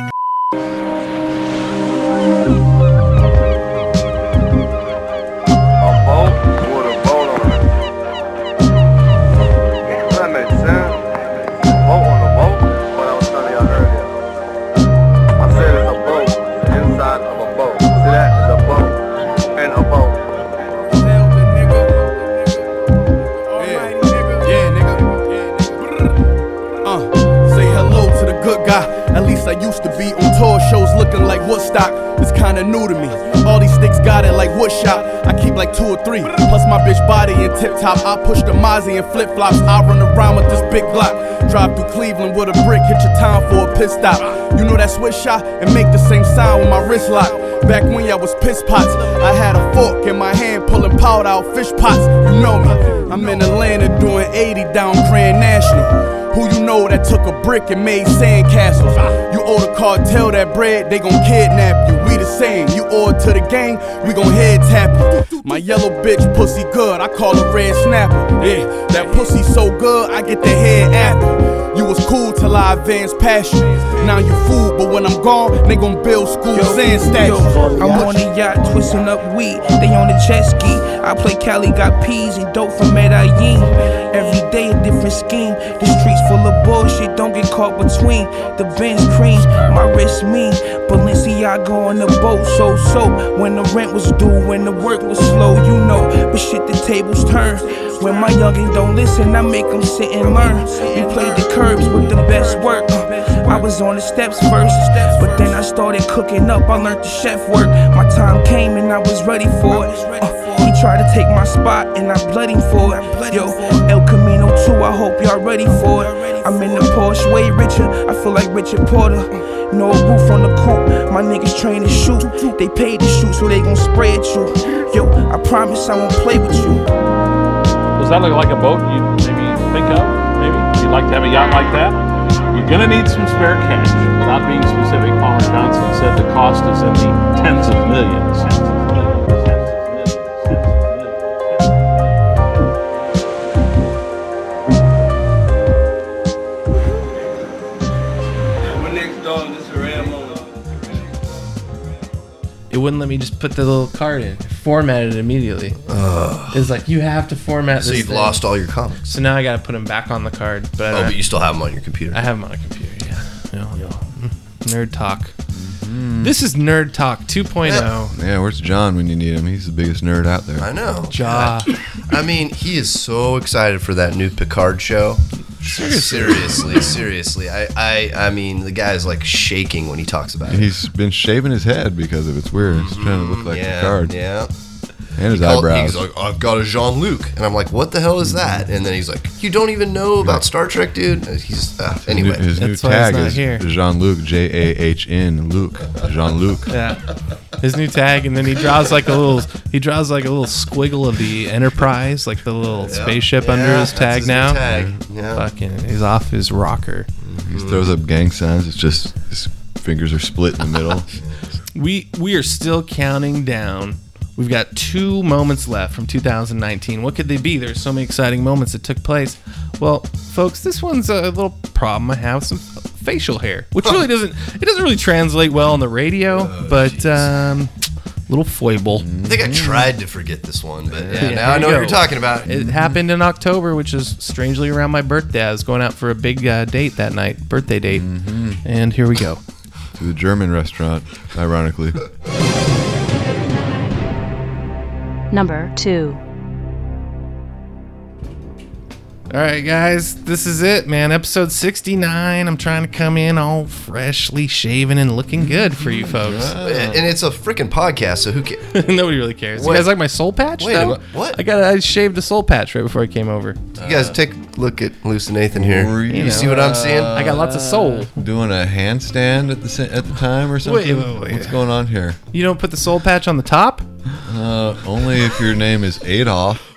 Speaker 40: I
Speaker 10: used to be on tour shows looking like Woodstock. It's kinda new to me. All these sticks got it like wood shop. I keep like two or three. Plus my bitch body in tip top. I push the Mozzie and flip flops. I run around with this big block. Drive through Cleveland with a brick. Hit your town for a pit stop. You know that switch shot and make the same sound with my wrist lock. Back when y'all was piss pots, I had a fork in my hand pulling powder out fish pots. You know me. I'm in Atlanta doing 80 down Grand National. Who you know that took a brick and made sandcastles? You owe the cartel that bread, they gon' kidnap you. We the same. You owe it to the gang, we gon' head tap you. My yellow bitch pussy good, I call her red snapper. Yeah, that pussy so good, I get the head apple. You was cool till I advanced past you. Now you fool, but when I'm gone, they gon' build schools and statues.
Speaker 41: I'm on the yacht twisting up weed. They on the jet ski. I play Cali, got peas and dope from Medellin. Every day a different scheme. The streets full of bullshit. Don't get caught between the Benz cream. My wrist mean. Balenciaga on the boat, so so. When the rent was due, when the work was slow, you know. But shit, the tables turn. When my youngin' don't listen, I make them sit and learn. We played the curbs with the best work. I was on the steps first, but then I started cooking up. I learned the chef work. My time came and I was ready for it. Uh, he tried to take my spot and I bled him for it. Yo, El Camino 2, I hope y'all ready for it. I'm in the Porsche way richer, I feel like Richard Porter. No roof on the coupe, my niggas train to shoot. They paid to shoot, so they gon' spray at you. Yo, I promise I won't play with you.
Speaker 42: Does that look like a boat you maybe think of? Maybe you'd like to have a yacht like that? You're gonna need some spare cash. Without being specific, Palmer Johnson said the cost is in the tens of millions.
Speaker 3: It wouldn't let me just put the little card in. It formatted it immediately.
Speaker 4: Ugh.
Speaker 3: It's like you have to format.
Speaker 4: So
Speaker 3: this
Speaker 4: you've
Speaker 3: thing.
Speaker 4: lost all your comics.
Speaker 3: So now I got to put them back on the card. But
Speaker 4: Oh, but you still have them on your computer.
Speaker 3: I have them on a computer. Yeah. Yeah, yeah. Hmm. Nerd talk. Mm-hmm. This is Nerd Talk 2.0.
Speaker 5: Yeah, where's John when you need him? He's the biggest nerd out there.
Speaker 4: I know.
Speaker 3: John.
Speaker 4: God. I mean, he is so excited for that new Picard show.
Speaker 3: Seriously.
Speaker 4: seriously. I, I, I mean, the guy's like shaking when he talks about it.
Speaker 5: He's been shaving his head because of it's weird. He's trying to look like mm,
Speaker 4: yeah,
Speaker 5: Picard.
Speaker 4: yeah.
Speaker 5: And his
Speaker 4: He called-
Speaker 5: eyebrows.
Speaker 4: He's like, I've got a Jean Luc, and I'm like, what the hell is that? And then he's like, you don't even know about Star Trek, dude. And He's uh,
Speaker 5: His new-
Speaker 4: anyway.
Speaker 5: his new
Speaker 3: That's why he's
Speaker 5: tag
Speaker 3: not
Speaker 5: is
Speaker 3: here.
Speaker 5: Jean Luc, J A H N Luc, Jean Luc.
Speaker 3: Yeah. His new tag, and then he draws like a little. He draws like a little squiggle of the Enterprise, like the little spaceship under his
Speaker 4: that's
Speaker 3: tag
Speaker 4: his new
Speaker 3: now.
Speaker 4: tag. Yeah.
Speaker 3: Fucking, he's off his rocker.
Speaker 5: He throws up gang signs. It's just his fingers are split in the middle.
Speaker 3: We we are still counting down. We've got two moments left from 2019. What could they be? There's so many exciting moments that took place. Well, folks, this one's a little problem I have some facial hair, which really doesn't it doesn't really translate well on the radio, but um, little foible.
Speaker 4: I think I tried to forget this one, but yeah,
Speaker 3: Yeah,
Speaker 4: now I know
Speaker 3: you
Speaker 4: what you're talking about.
Speaker 3: It happened in October, which is strangely around my birthday. I was going out for a big uh, date that night, birthday date, and here we go.
Speaker 5: To the German restaurant, ironically.
Speaker 7: Number 2.
Speaker 3: All right, guys, this is it, man. Episode 69. I'm trying to come in all freshly shaven and looking good for you folks.
Speaker 4: And it's a freaking podcast, so who cares?
Speaker 3: Nobody really cares.
Speaker 4: What?
Speaker 3: You guys like my soul patch?
Speaker 4: Wait
Speaker 3: though?
Speaker 4: what?
Speaker 3: I got. I shaved a soul patch right before I came over.
Speaker 4: You guys take a look at Lucy Nathan here. You,
Speaker 3: know,
Speaker 4: see what I'm seeing?
Speaker 3: I got lots of soul.
Speaker 5: Doing a handstand at the sa- at the time or something.
Speaker 3: Wait, wait, wait.
Speaker 5: What's going on here?
Speaker 3: You don't put the soul patch on the top?
Speaker 5: Uh, only if your name is Adolf.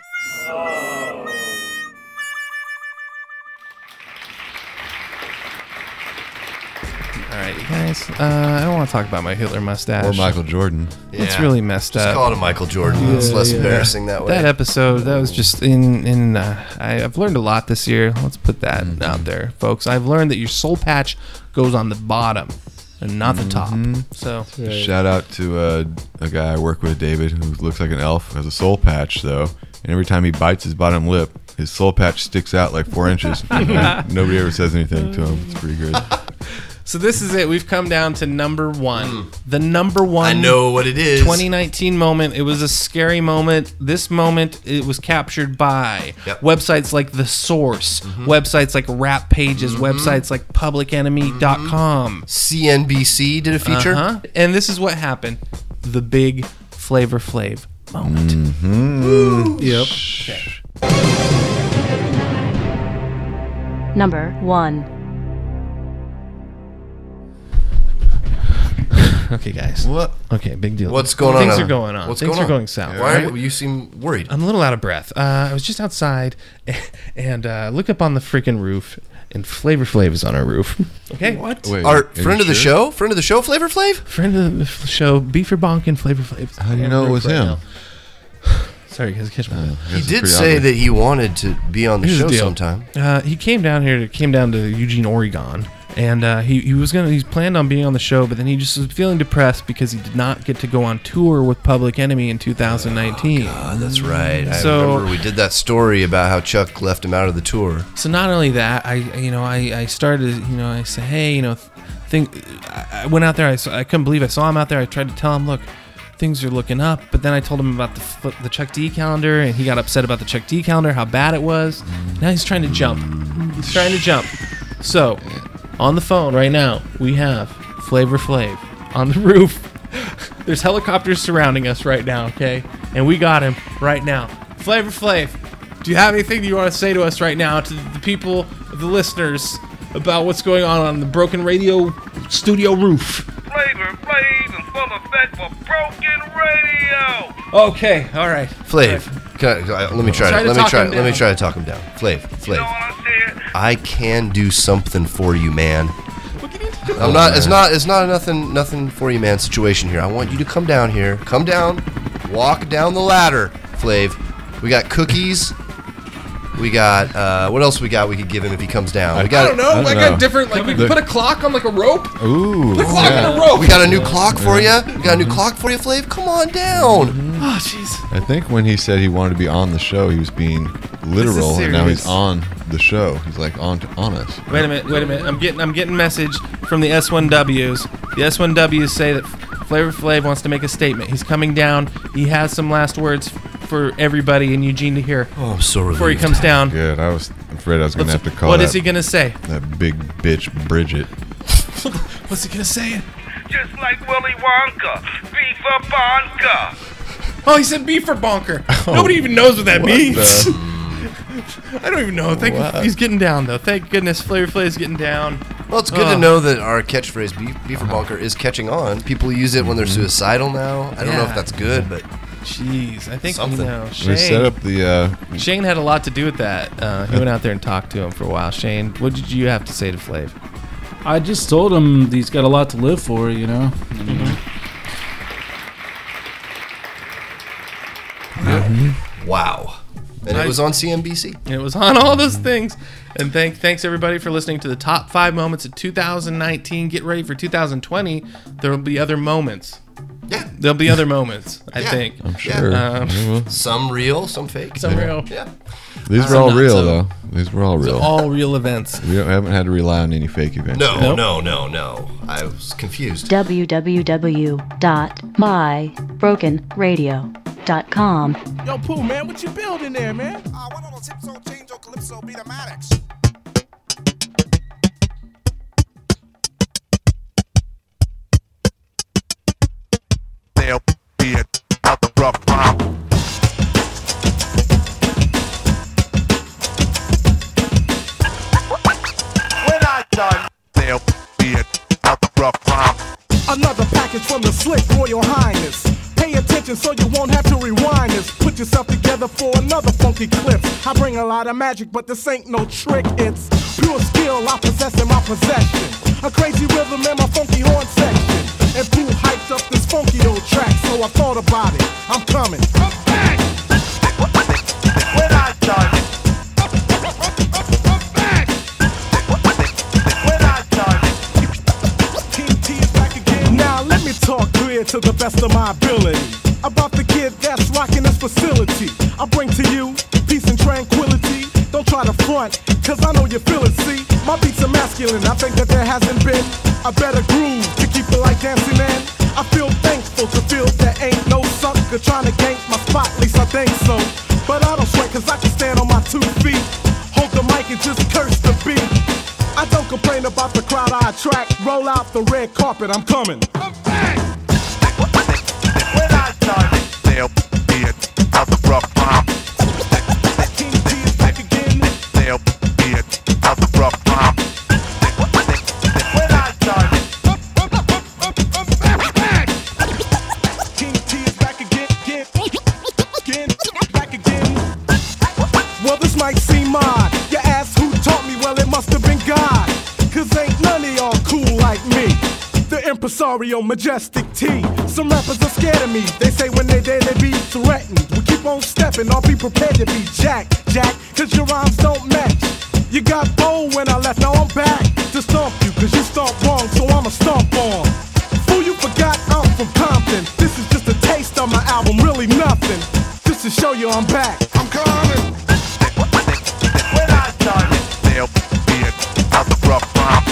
Speaker 3: Right, you guys. Uh, I don't want to talk about my Hitler mustache
Speaker 5: Or Michael Jordan.
Speaker 3: It's
Speaker 4: Yeah.
Speaker 3: really messed
Speaker 4: Just
Speaker 3: up.
Speaker 4: call it a Michael Jordan. it's less embarrassing that way.
Speaker 3: That episode, that was just in in. Uh, I, I've learned a lot this year. Let's put that
Speaker 5: Mm-hmm.
Speaker 3: out there, folks. I've learned that your soul patch goes on the bottom and not the top.
Speaker 5: Mm-hmm.
Speaker 3: So
Speaker 5: Shout out to uh, a guy I work with, David, who looks like an elf, has a soul patch though, and every time he bites his bottom lip, his soul patch sticks out like four inches. Nobody ever says anything to him. It's pretty good.
Speaker 3: So this is it. We've come down to number one. The number one.
Speaker 4: I know what it is.
Speaker 3: 2019 moment. It was a scary moment. This moment it was captured by
Speaker 4: Yep.
Speaker 3: websites like The Source, websites like Rap Pages, websites like PublicEnemy.com.
Speaker 4: CNBC did a feature.
Speaker 3: Uh-huh. And this is what happened. The big Flavor Flav moment.
Speaker 5: Mm-hmm.
Speaker 3: Yep.
Speaker 7: Number 1.
Speaker 3: Okay, guys.
Speaker 4: What?
Speaker 3: Okay, big deal.
Speaker 4: What's going
Speaker 3: Things
Speaker 4: on?
Speaker 3: Things are going on.
Speaker 4: What's
Speaker 3: Things
Speaker 4: going
Speaker 3: are
Speaker 4: on?
Speaker 3: going south.
Speaker 4: Why?
Speaker 3: right?
Speaker 4: You seem worried.
Speaker 3: I'm a little out of breath. Uh, I was just outside and uh, looked up on the freaking roof, and Flavor Flav is on our roof. Okay, what?
Speaker 5: Wait,
Speaker 4: Our
Speaker 5: are
Speaker 4: friend of the
Speaker 5: sure?
Speaker 4: show, friend of the show, Flavor Flav.
Speaker 3: Friend of the show, Beefer Bonk and Flavor Flav.
Speaker 5: How do you know it was him?
Speaker 3: Sorry, guys, catch my.
Speaker 5: I
Speaker 4: He did say
Speaker 5: obvious.
Speaker 4: that he wanted to be on the
Speaker 3: Here's
Speaker 4: show
Speaker 3: the
Speaker 4: sometime.
Speaker 3: Uh, he came down here. To, came down to Eugene, Oregon, and uh, he he was gonna. He's planned on being on the show, but then he just was feeling depressed because he did not get to go on tour with Public Enemy in 2019.
Speaker 4: Oh, that's right. I
Speaker 3: So-
Speaker 4: remember we did that story about how Chuck left him out of the tour.
Speaker 3: So not only that, I you know I, I started you know I said hey you know think I I went out there I, I couldn't believe I saw him out there I tried to tell him look things are looking up but then I told him about the the Chuck D calendar and he got upset about the Chuck D calendar how bad it was now he's trying to jump he's trying to jump so on the phone right now we have Flavor Flav on the roof. There's helicopters surrounding us right now okay? And we got him right now. Flavor Flav do you have anything you want to say to us right now, to the people, the listeners, about what's going on on the Broken Radio studio roof?
Speaker 36: Flavor Flav and full effect for broken radio.
Speaker 3: Okay, all right.
Speaker 4: Flav, can I, uh, let me try.
Speaker 3: Try
Speaker 4: to,
Speaker 3: to
Speaker 4: let me
Speaker 3: talk
Speaker 4: try.
Speaker 3: him
Speaker 4: Let me
Speaker 3: down.
Speaker 4: try to talk him down. Flav, Flav. I can do something for you, man.
Speaker 3: What can you
Speaker 4: I'm not. It's oh, not. It's not a nothing. Nothing for you, man. Situation here. I want you to come down here. Come down. Walk down the ladder, Flav. We got cookies. We got. Uh, what else we got? We could give him if he comes down. We got I
Speaker 3: don't know. I, got different. Like we
Speaker 4: The-
Speaker 3: put a clock on like a rope.
Speaker 5: Ooh.
Speaker 3: Put a clock on a rope.
Speaker 4: We got a new clock for you. We got a new clock for you, Flav. Come on down.
Speaker 3: Oh jeez.
Speaker 5: I think when he said he wanted to be on the show, he was being literal, and now he's on the show. He's like on to, on us.
Speaker 3: Wait a minute. Wait a minute. I'm getting. I'm getting message from the S1Ws. The S1Ws say that Flavor Flav wants to make a statement. He's coming down. He has some last words for everybody and Eugene to hear.
Speaker 4: Oh, I'm so
Speaker 3: Before he comes down.
Speaker 5: Good. I was afraid I was going to
Speaker 3: What's-
Speaker 5: have to call.
Speaker 3: what
Speaker 5: that,
Speaker 3: is he gonna say?
Speaker 5: That big bitch Bridget.
Speaker 3: What's he gonna say?
Speaker 41: Just like Willy Wonka, beef for Bonka.
Speaker 3: Oh, he said beef for bonker. Oh, Nobody even knows what that
Speaker 5: what
Speaker 3: means.
Speaker 5: the-
Speaker 3: I don't even know. Thank
Speaker 4: What?
Speaker 3: he's getting down though. Thank goodness Flavor is getting down.
Speaker 4: Well, it's good
Speaker 3: Oh.
Speaker 4: to know that our catchphrase "beef, beef or bunker" is catching on. People use it when they're mm-hmm. suicidal now. I don't know if that's good, but
Speaker 3: Jeez, I think
Speaker 4: Something.
Speaker 3: you know.
Speaker 5: We
Speaker 3: Shane,
Speaker 5: set up the. Uh,
Speaker 3: Shane had a lot to do with that. Uh, he went out there and talked to him for a while. Shane, what did you have to say to Flav?
Speaker 6: I just told him he's got a lot to live for, you know. And,
Speaker 4: wow. And
Speaker 3: I-
Speaker 4: it was on CNBC.
Speaker 3: It was on all those things. And thank thanks everybody for listening to the top five moments of 2019. Get ready for 2020. There will be other moments.
Speaker 4: Yeah.
Speaker 3: There'll be other moments. I
Speaker 4: Yeah.
Speaker 3: think.
Speaker 5: I'm sure.
Speaker 3: Um,
Speaker 5: Yeah, well,
Speaker 4: Some real, some fake.
Speaker 3: some real.
Speaker 4: Yeah.
Speaker 5: these
Speaker 3: Uh,
Speaker 5: were all
Speaker 3: not
Speaker 5: real,
Speaker 3: so.
Speaker 5: though. These were all real.
Speaker 3: All real events.
Speaker 5: we don't, haven't had to rely on any fake events.
Speaker 4: No,
Speaker 5: yet.
Speaker 4: no, no, no. I was confused.
Speaker 7: www.mybrokenradio.com.
Speaker 43: Yo, Pooh, man, what you building there, man?
Speaker 41: They'll be it out the rough rhyme. When I done, they'll be the rough.
Speaker 43: Another package from the slick Royal Highness. Pay attention so you won't have to rewind this. Put yourself together for another funky clip. I bring a lot of magic, but this ain't no trick. It's pure skill I possess in my possession. A crazy rhythm in my funky horn section. And Pooh hyped up this funky old track, so I thought about it. I'm coming. I'm back.
Speaker 41: When I
Speaker 43: me talk clear to the best of my ability about the kid that's rocking this facility. I bring to you peace and tranquility. Don't try to front, cause I know you feel it. See, my beats are masculine. I think that there hasn't been a better groove dancing in. I feel thankful to feel there ain't no sucker trying to gank my spot, at least I think so. But I don't sweat cause I can stand on my two feet. Hold the mic and just curse the beat. I don't complain about the crowd I attract. Roll out the red carpet, I'm coming.
Speaker 41: when I done, they'll be the rough rhyme.
Speaker 43: Impresario, majestic T. Some rappers are scared of me. They say when they there, they be threatened. We keep on stepping, I'll be prepared to be Jack, Jack, cause your rhymes don't match. You got bold when I left, now I'm back to stomp you, cause you stomp wrong, so I'ma stomp on. Fool, you forgot I'm from Compton. This is just a taste of my album, really nothing. Just to show you I'm back. I'm coming.
Speaker 41: when I done, they'll be it out the rough rhyme.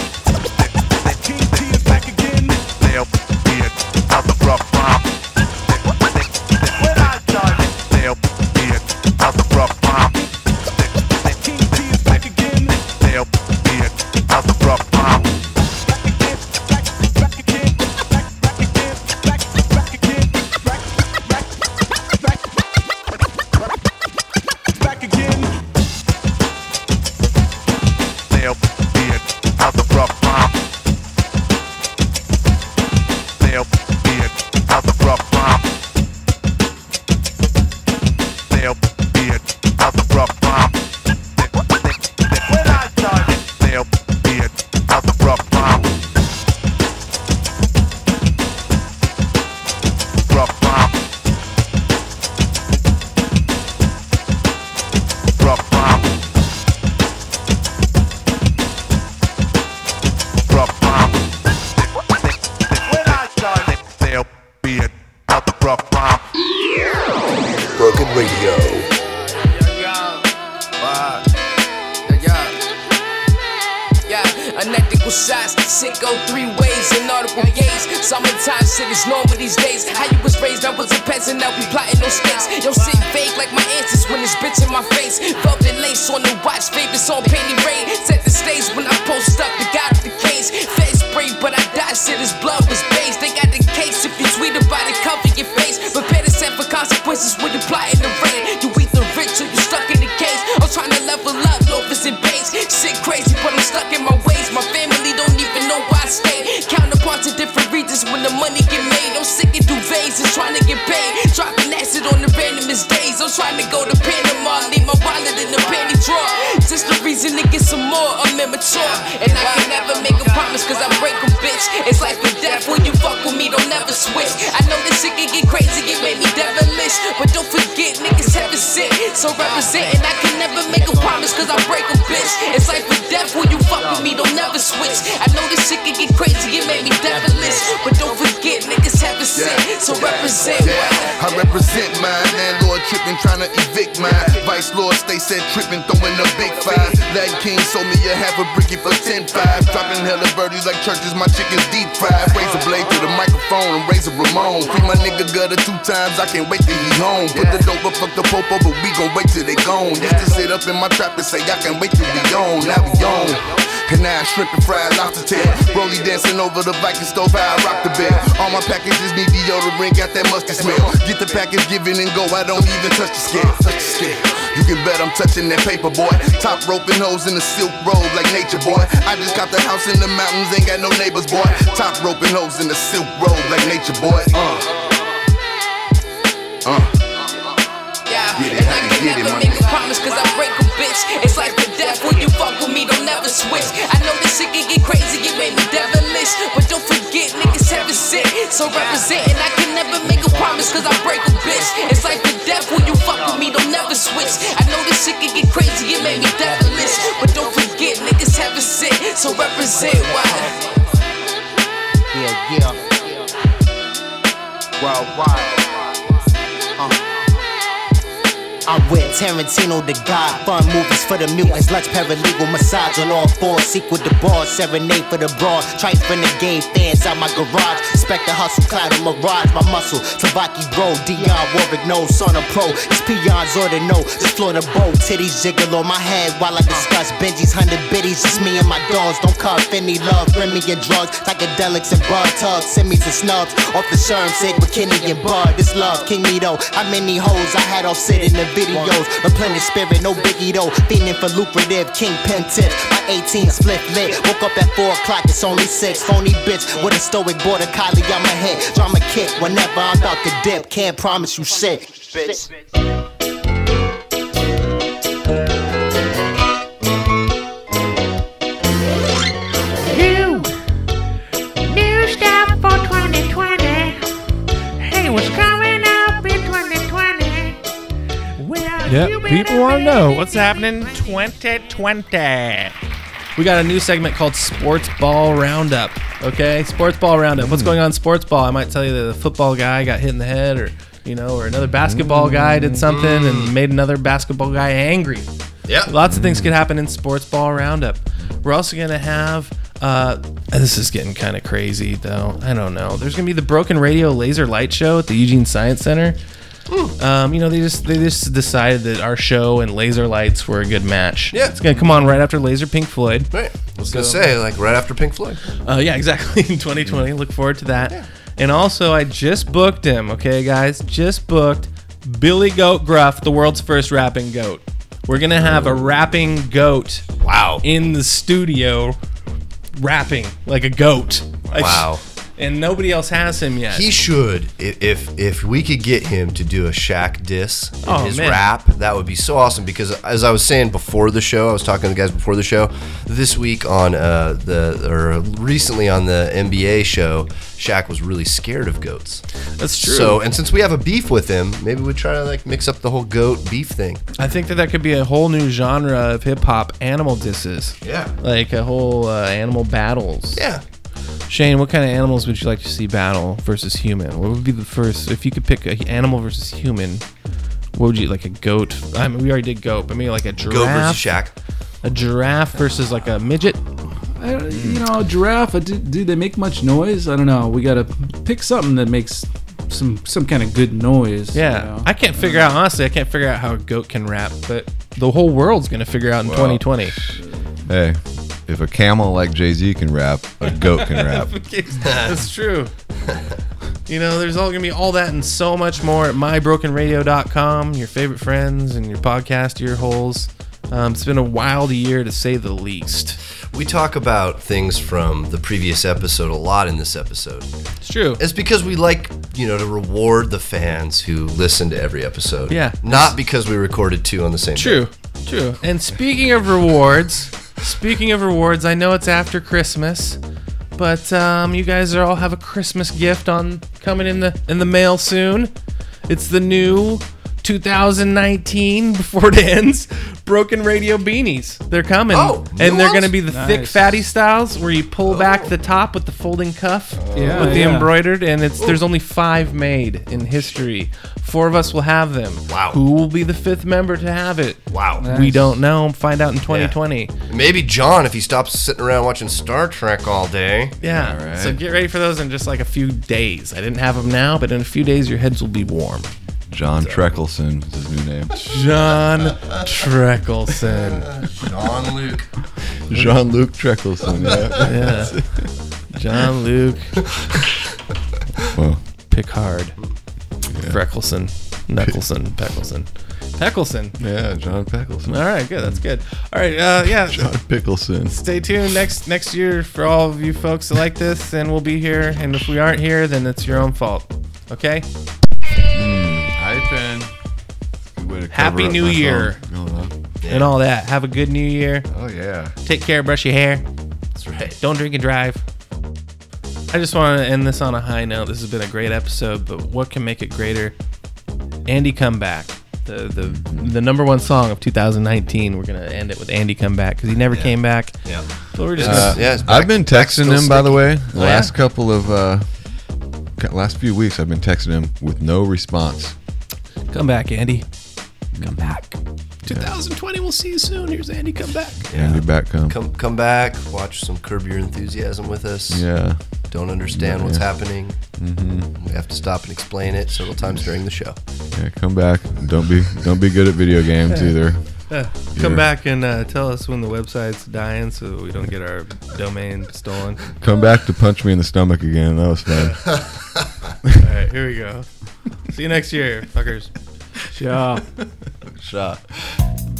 Speaker 44: My
Speaker 45: nigga gutter two times, I can't wait till he home. Put the dope up, fuck the popo, but we gon' wait till they gone. Used to sit up in my trap and say, I can't wait till we on. Now we on. And now shrimp and fried lobster tail. Rolly dancing over the Viking stove, how I rock the bed. All my packages need deodorant, got that musty smell. Get the package given and go, I don't even touch the scale. Touch the. You can bet I'm touching that paper, boy. Top roping hoes in the silk road like nature, boy. I just got the house in the mountains, ain't got no neighbors, boy. Top roping hoes in the silk road like nature, boy. Uh. Uh.
Speaker 44: Yeah,
Speaker 45: Get it,
Speaker 44: and I can
Speaker 45: get
Speaker 44: never
Speaker 45: my
Speaker 44: make a promise cause I break a bitch. It's like the death when you fuck with me, don't never switch. I know this shit can get crazy, it made me devilish. But don't forget, niggas have a sit. So representing, I can never make a promise cause I break a bitch. It's like the death when you fuck with me, don't never switch. I know this shit can get crazy, it made me devilish. But don't forget, niggas have a sit. So represent why.
Speaker 46: Yeah, yeah. Worldwide. I'm with Tarantino, the god. Fun movies for the mutants. Lux paralegal massage on all fours. Sequel to bars. Serenade for the broad. Tripe from the game fans out my garage. Respect the hustle, cloud of mirage. My muscle. Tabaki bro. Dionne Warwick no. Son of pro. It's peons or the no. Just floor the boat. Titties jiggle on my head while I discuss Benji's hundred biddies. It's me and my dogs. Don't cuff any love. Bring me and drugs. Psychedelics and bud tugs. Send me some snubs. Off the sherm, sick with Kenny and Bud. This love, King Nito. How many hoes I had off sitting the videos. Replenish spirit, no biggie though. Fiending for lucrative, kingpin tips. My 18 split lit. Woke up at 4 o'clock, it's only 6. Phony bitch with a stoic border collie on my head. Drama kick whenever I'm about to dip. Can't promise you shit. Bitch.
Speaker 47: Well, you
Speaker 3: Yep, people want to know what's happening 2020. We got a new segment called Sports Ball Roundup. Okay, Sports Ball Roundup. What's going on in sports ball? I might tell you that the football guy got hit in the head, or you know, or another basketball guy did something and made another basketball guy angry.
Speaker 4: Yeah,
Speaker 3: lots of things could happen in Sports Ball Roundup. We're also gonna have. Uh, this is getting kind of crazy, though. I don't know. There's gonna be the Broken Radio Laser Light Show at the Eugene Science Center. Um, you know, they just they just decided that our show and laser lights were a good match. Yeah, it's gonna come on right after Laser Pink Floyd.
Speaker 4: Right. I was gonna say like right after Pink Floyd.
Speaker 3: Uh, yeah, exactly. In 2020, look forward to that. And also, I just booked him. Okay, guys, just booked Billy Goat Gruff, the world's first rapping goat. We're gonna have a rapping goat.
Speaker 4: Wow.
Speaker 3: In the studio, rapping like a goat. I-
Speaker 4: Wow.
Speaker 3: And nobody else has him yet.
Speaker 4: He should. If if we could get him to do a Shaq diss in
Speaker 3: Oh,
Speaker 4: his
Speaker 3: man.
Speaker 4: rap, that would be so awesome. Because as I was saying before the show, I was talking to the guys before the show. This week on uh, the or recently on the NBA show, Shaq was really scared of goats.
Speaker 3: That's true.
Speaker 4: So and since we have a beef with him, maybe we try to like mix up the whole goat beef thing.
Speaker 3: I think that that could be a whole new genre of hip hop animal disses.
Speaker 4: Yeah.
Speaker 3: Like a whole uh, animal battles.
Speaker 4: Yeah.
Speaker 3: Shane, what kind of animals would you like to see battle versus human? What would be the first if you could pick an animal versus human? What would you like a goat? I mean, we already did goat, but maybe like a giraffe.
Speaker 4: Goat versus Shaq.
Speaker 3: A giraffe versus like a midget.
Speaker 6: I, you know, a giraffe. uh, Do, do they make much noise? I don't know. We gotta pick something that makes some some kind of good noise. you
Speaker 3: Yeah,
Speaker 6: know?
Speaker 3: I can't figure out honestly. I can't figure out how a goat can rap, but the whole world's gonna figure out in
Speaker 5: Well.
Speaker 3: 2020.
Speaker 5: Hey, if a camel like Jay Z can rap, a goat can rap.
Speaker 3: That's true. You know, there's all gonna be all that and so much more at mybrokenradio.com. Your favorite friends and your podcast ear holes. Um, it's been a wild year to say the least.
Speaker 4: We talk about things from the previous episode a lot in this episode.
Speaker 3: It's true.
Speaker 4: It's because we like, you know, to reward the fans who listen to every episode.
Speaker 3: Yeah.
Speaker 4: Not because we recorded two on the same
Speaker 3: True, true. And speaking of rewards, speaking of rewards, I know it's after Christmas, but um, you guys all have a Christmas gift on coming in the in the mail soon. It's the new 2019 before it ends broken radio beanies they're coming
Speaker 4: Oh, new
Speaker 3: and they're going to be the thick fatty styles where you pull back oh. the top with the folding cuff
Speaker 6: Yeah,
Speaker 3: with the
Speaker 6: yeah.
Speaker 3: embroidered and it's there's only five made in history four of us will have them
Speaker 4: Wow.
Speaker 3: who will be the fifth member to have it
Speaker 4: Wow.
Speaker 3: we
Speaker 6: Nice.
Speaker 3: don't know. Find out in 2020. Yeah.
Speaker 4: Maybe John, if he stops sitting around watching Star Trek all day.
Speaker 5: right.
Speaker 3: So get ready for those in just like a few days. I didn't have them now, but in a few days your heads will be warm.
Speaker 5: John Treckleson is his new name.
Speaker 3: John Treckleson.
Speaker 4: John Luke.
Speaker 5: Jean Luc Treckleson. Yeah.
Speaker 3: Yeah. John Luke
Speaker 5: Well,
Speaker 3: Picard. Freckelson. Knuckleson. Peckleson. Peckleson.
Speaker 5: yeah, John Peckleson.
Speaker 3: All right, good. That's good. All right, uh, yeah.
Speaker 5: John Pickleson.
Speaker 3: Stay tuned next next year for all of you folks that like this, and we'll be here. And if we aren't here, then it's your own fault. Okay. Happy
Speaker 5: up
Speaker 3: New
Speaker 5: my
Speaker 3: Year.
Speaker 5: phone. Going
Speaker 3: and all that. Have a good new year.
Speaker 5: Oh yeah.
Speaker 3: Take care, brush your hair.
Speaker 4: That's right.
Speaker 3: Don't drink and drive. I just want to end this on a high note. This has been a great episode, but what can make it greater? Andy Come Back. The, the the number one song of 2019. We're gonna end it with Andy Come Back because he never came back.
Speaker 4: Yeah.
Speaker 3: So we're just
Speaker 5: Uh,
Speaker 4: yeah, back-
Speaker 5: I've been texting
Speaker 4: still
Speaker 5: him, by the way. The
Speaker 3: Oh, yeah?
Speaker 5: last couple of uh, last few weeks, I've been texting him with no response.
Speaker 3: come back, Andy. Come back. 2020. We'll see you soon. Here's Andy. Come back.
Speaker 5: Andy back come.
Speaker 4: Come come back, watch some Curb Your Enthusiasm with us.
Speaker 5: Yeah.
Speaker 4: Don't understand what's
Speaker 5: Yeah.
Speaker 4: happening.
Speaker 5: Mm-hmm.
Speaker 4: We have to stop and explain it several times during the show.
Speaker 5: Yeah. Come back. Don't be don't be good at video games either.
Speaker 3: Uh, come
Speaker 5: Yeah.
Speaker 3: back and uh, tell us when the website's dying so we don't get our domain stolen.
Speaker 5: Come back to punch me in the stomach again. That was fun.
Speaker 3: All right, here we go. See you next year, fuckers.
Speaker 6: Yeah.
Speaker 5: Shot.
Speaker 3: Something's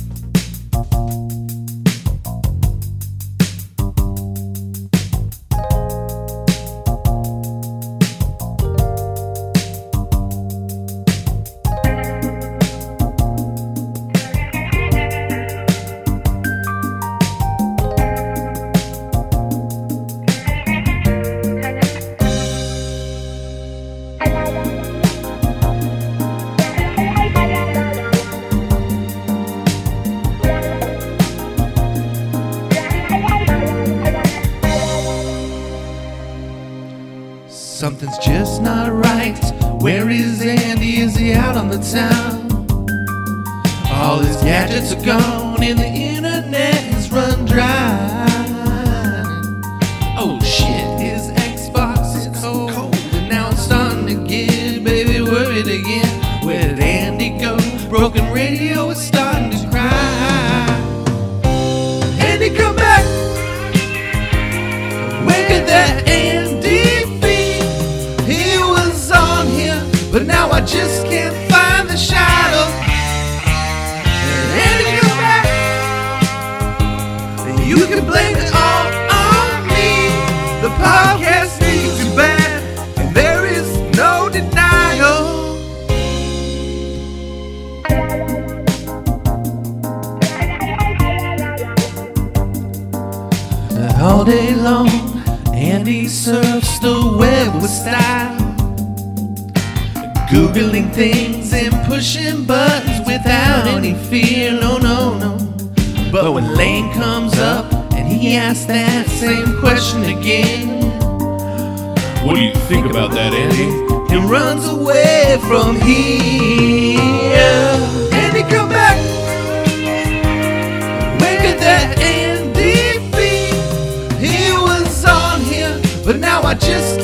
Speaker 3: Things and pushing buttons without any fear, no, no, no. But when Lane comes up and he asks that same question again, What do you think about that, Andy? He runs away from here. Andy, come back. Where could that Andy be? He was on here, but now I just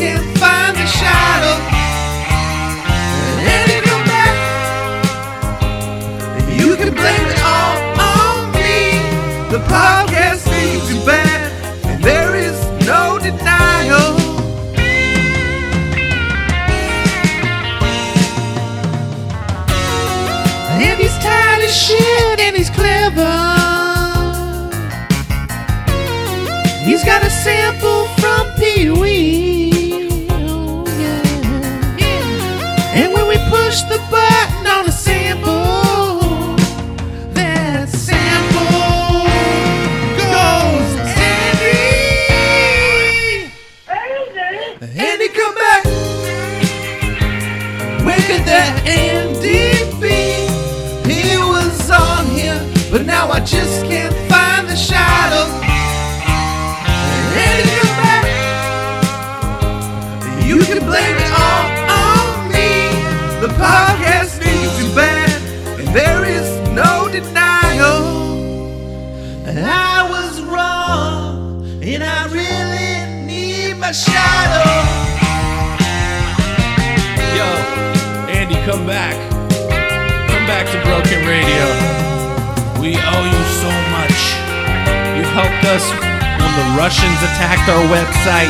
Speaker 3: just can't find the shadow. Come back. You can blame it all on me. The podcast you and there is no denial. I was wrong, and I really need my shadow. Yo, Andy, come back. Come back to Broken Radio. We owe you so much. You helped us when the Russians attacked our website.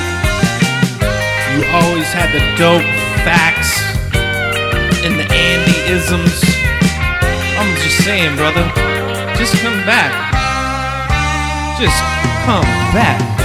Speaker 3: You always had the dope facts and the Andy isms. I'm just saying, brother. Just come back. Just come back.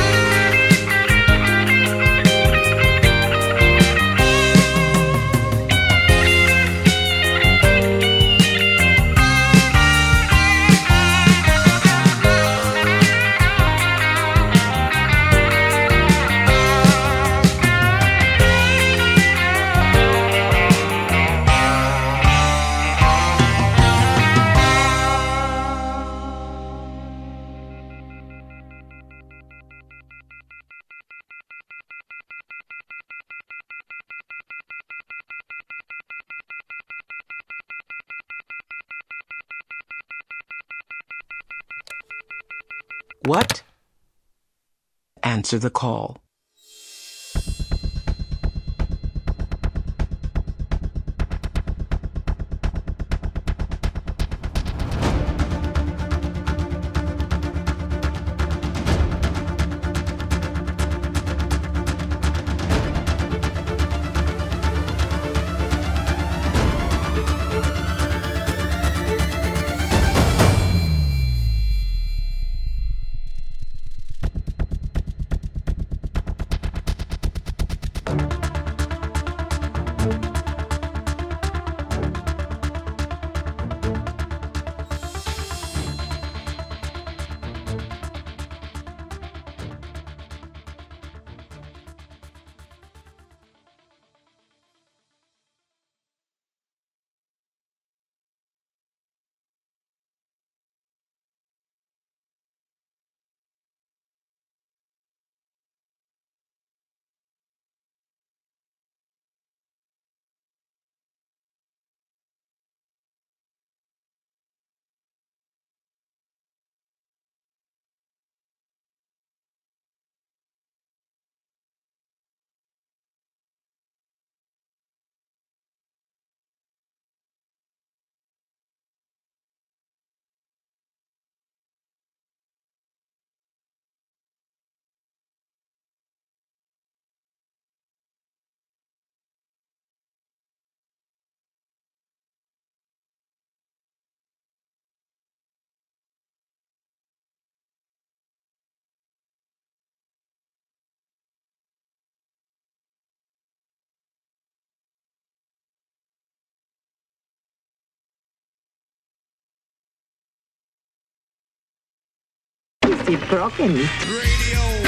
Speaker 48: What? Answer the call.
Speaker 49: C'est broken.
Speaker 9: Radio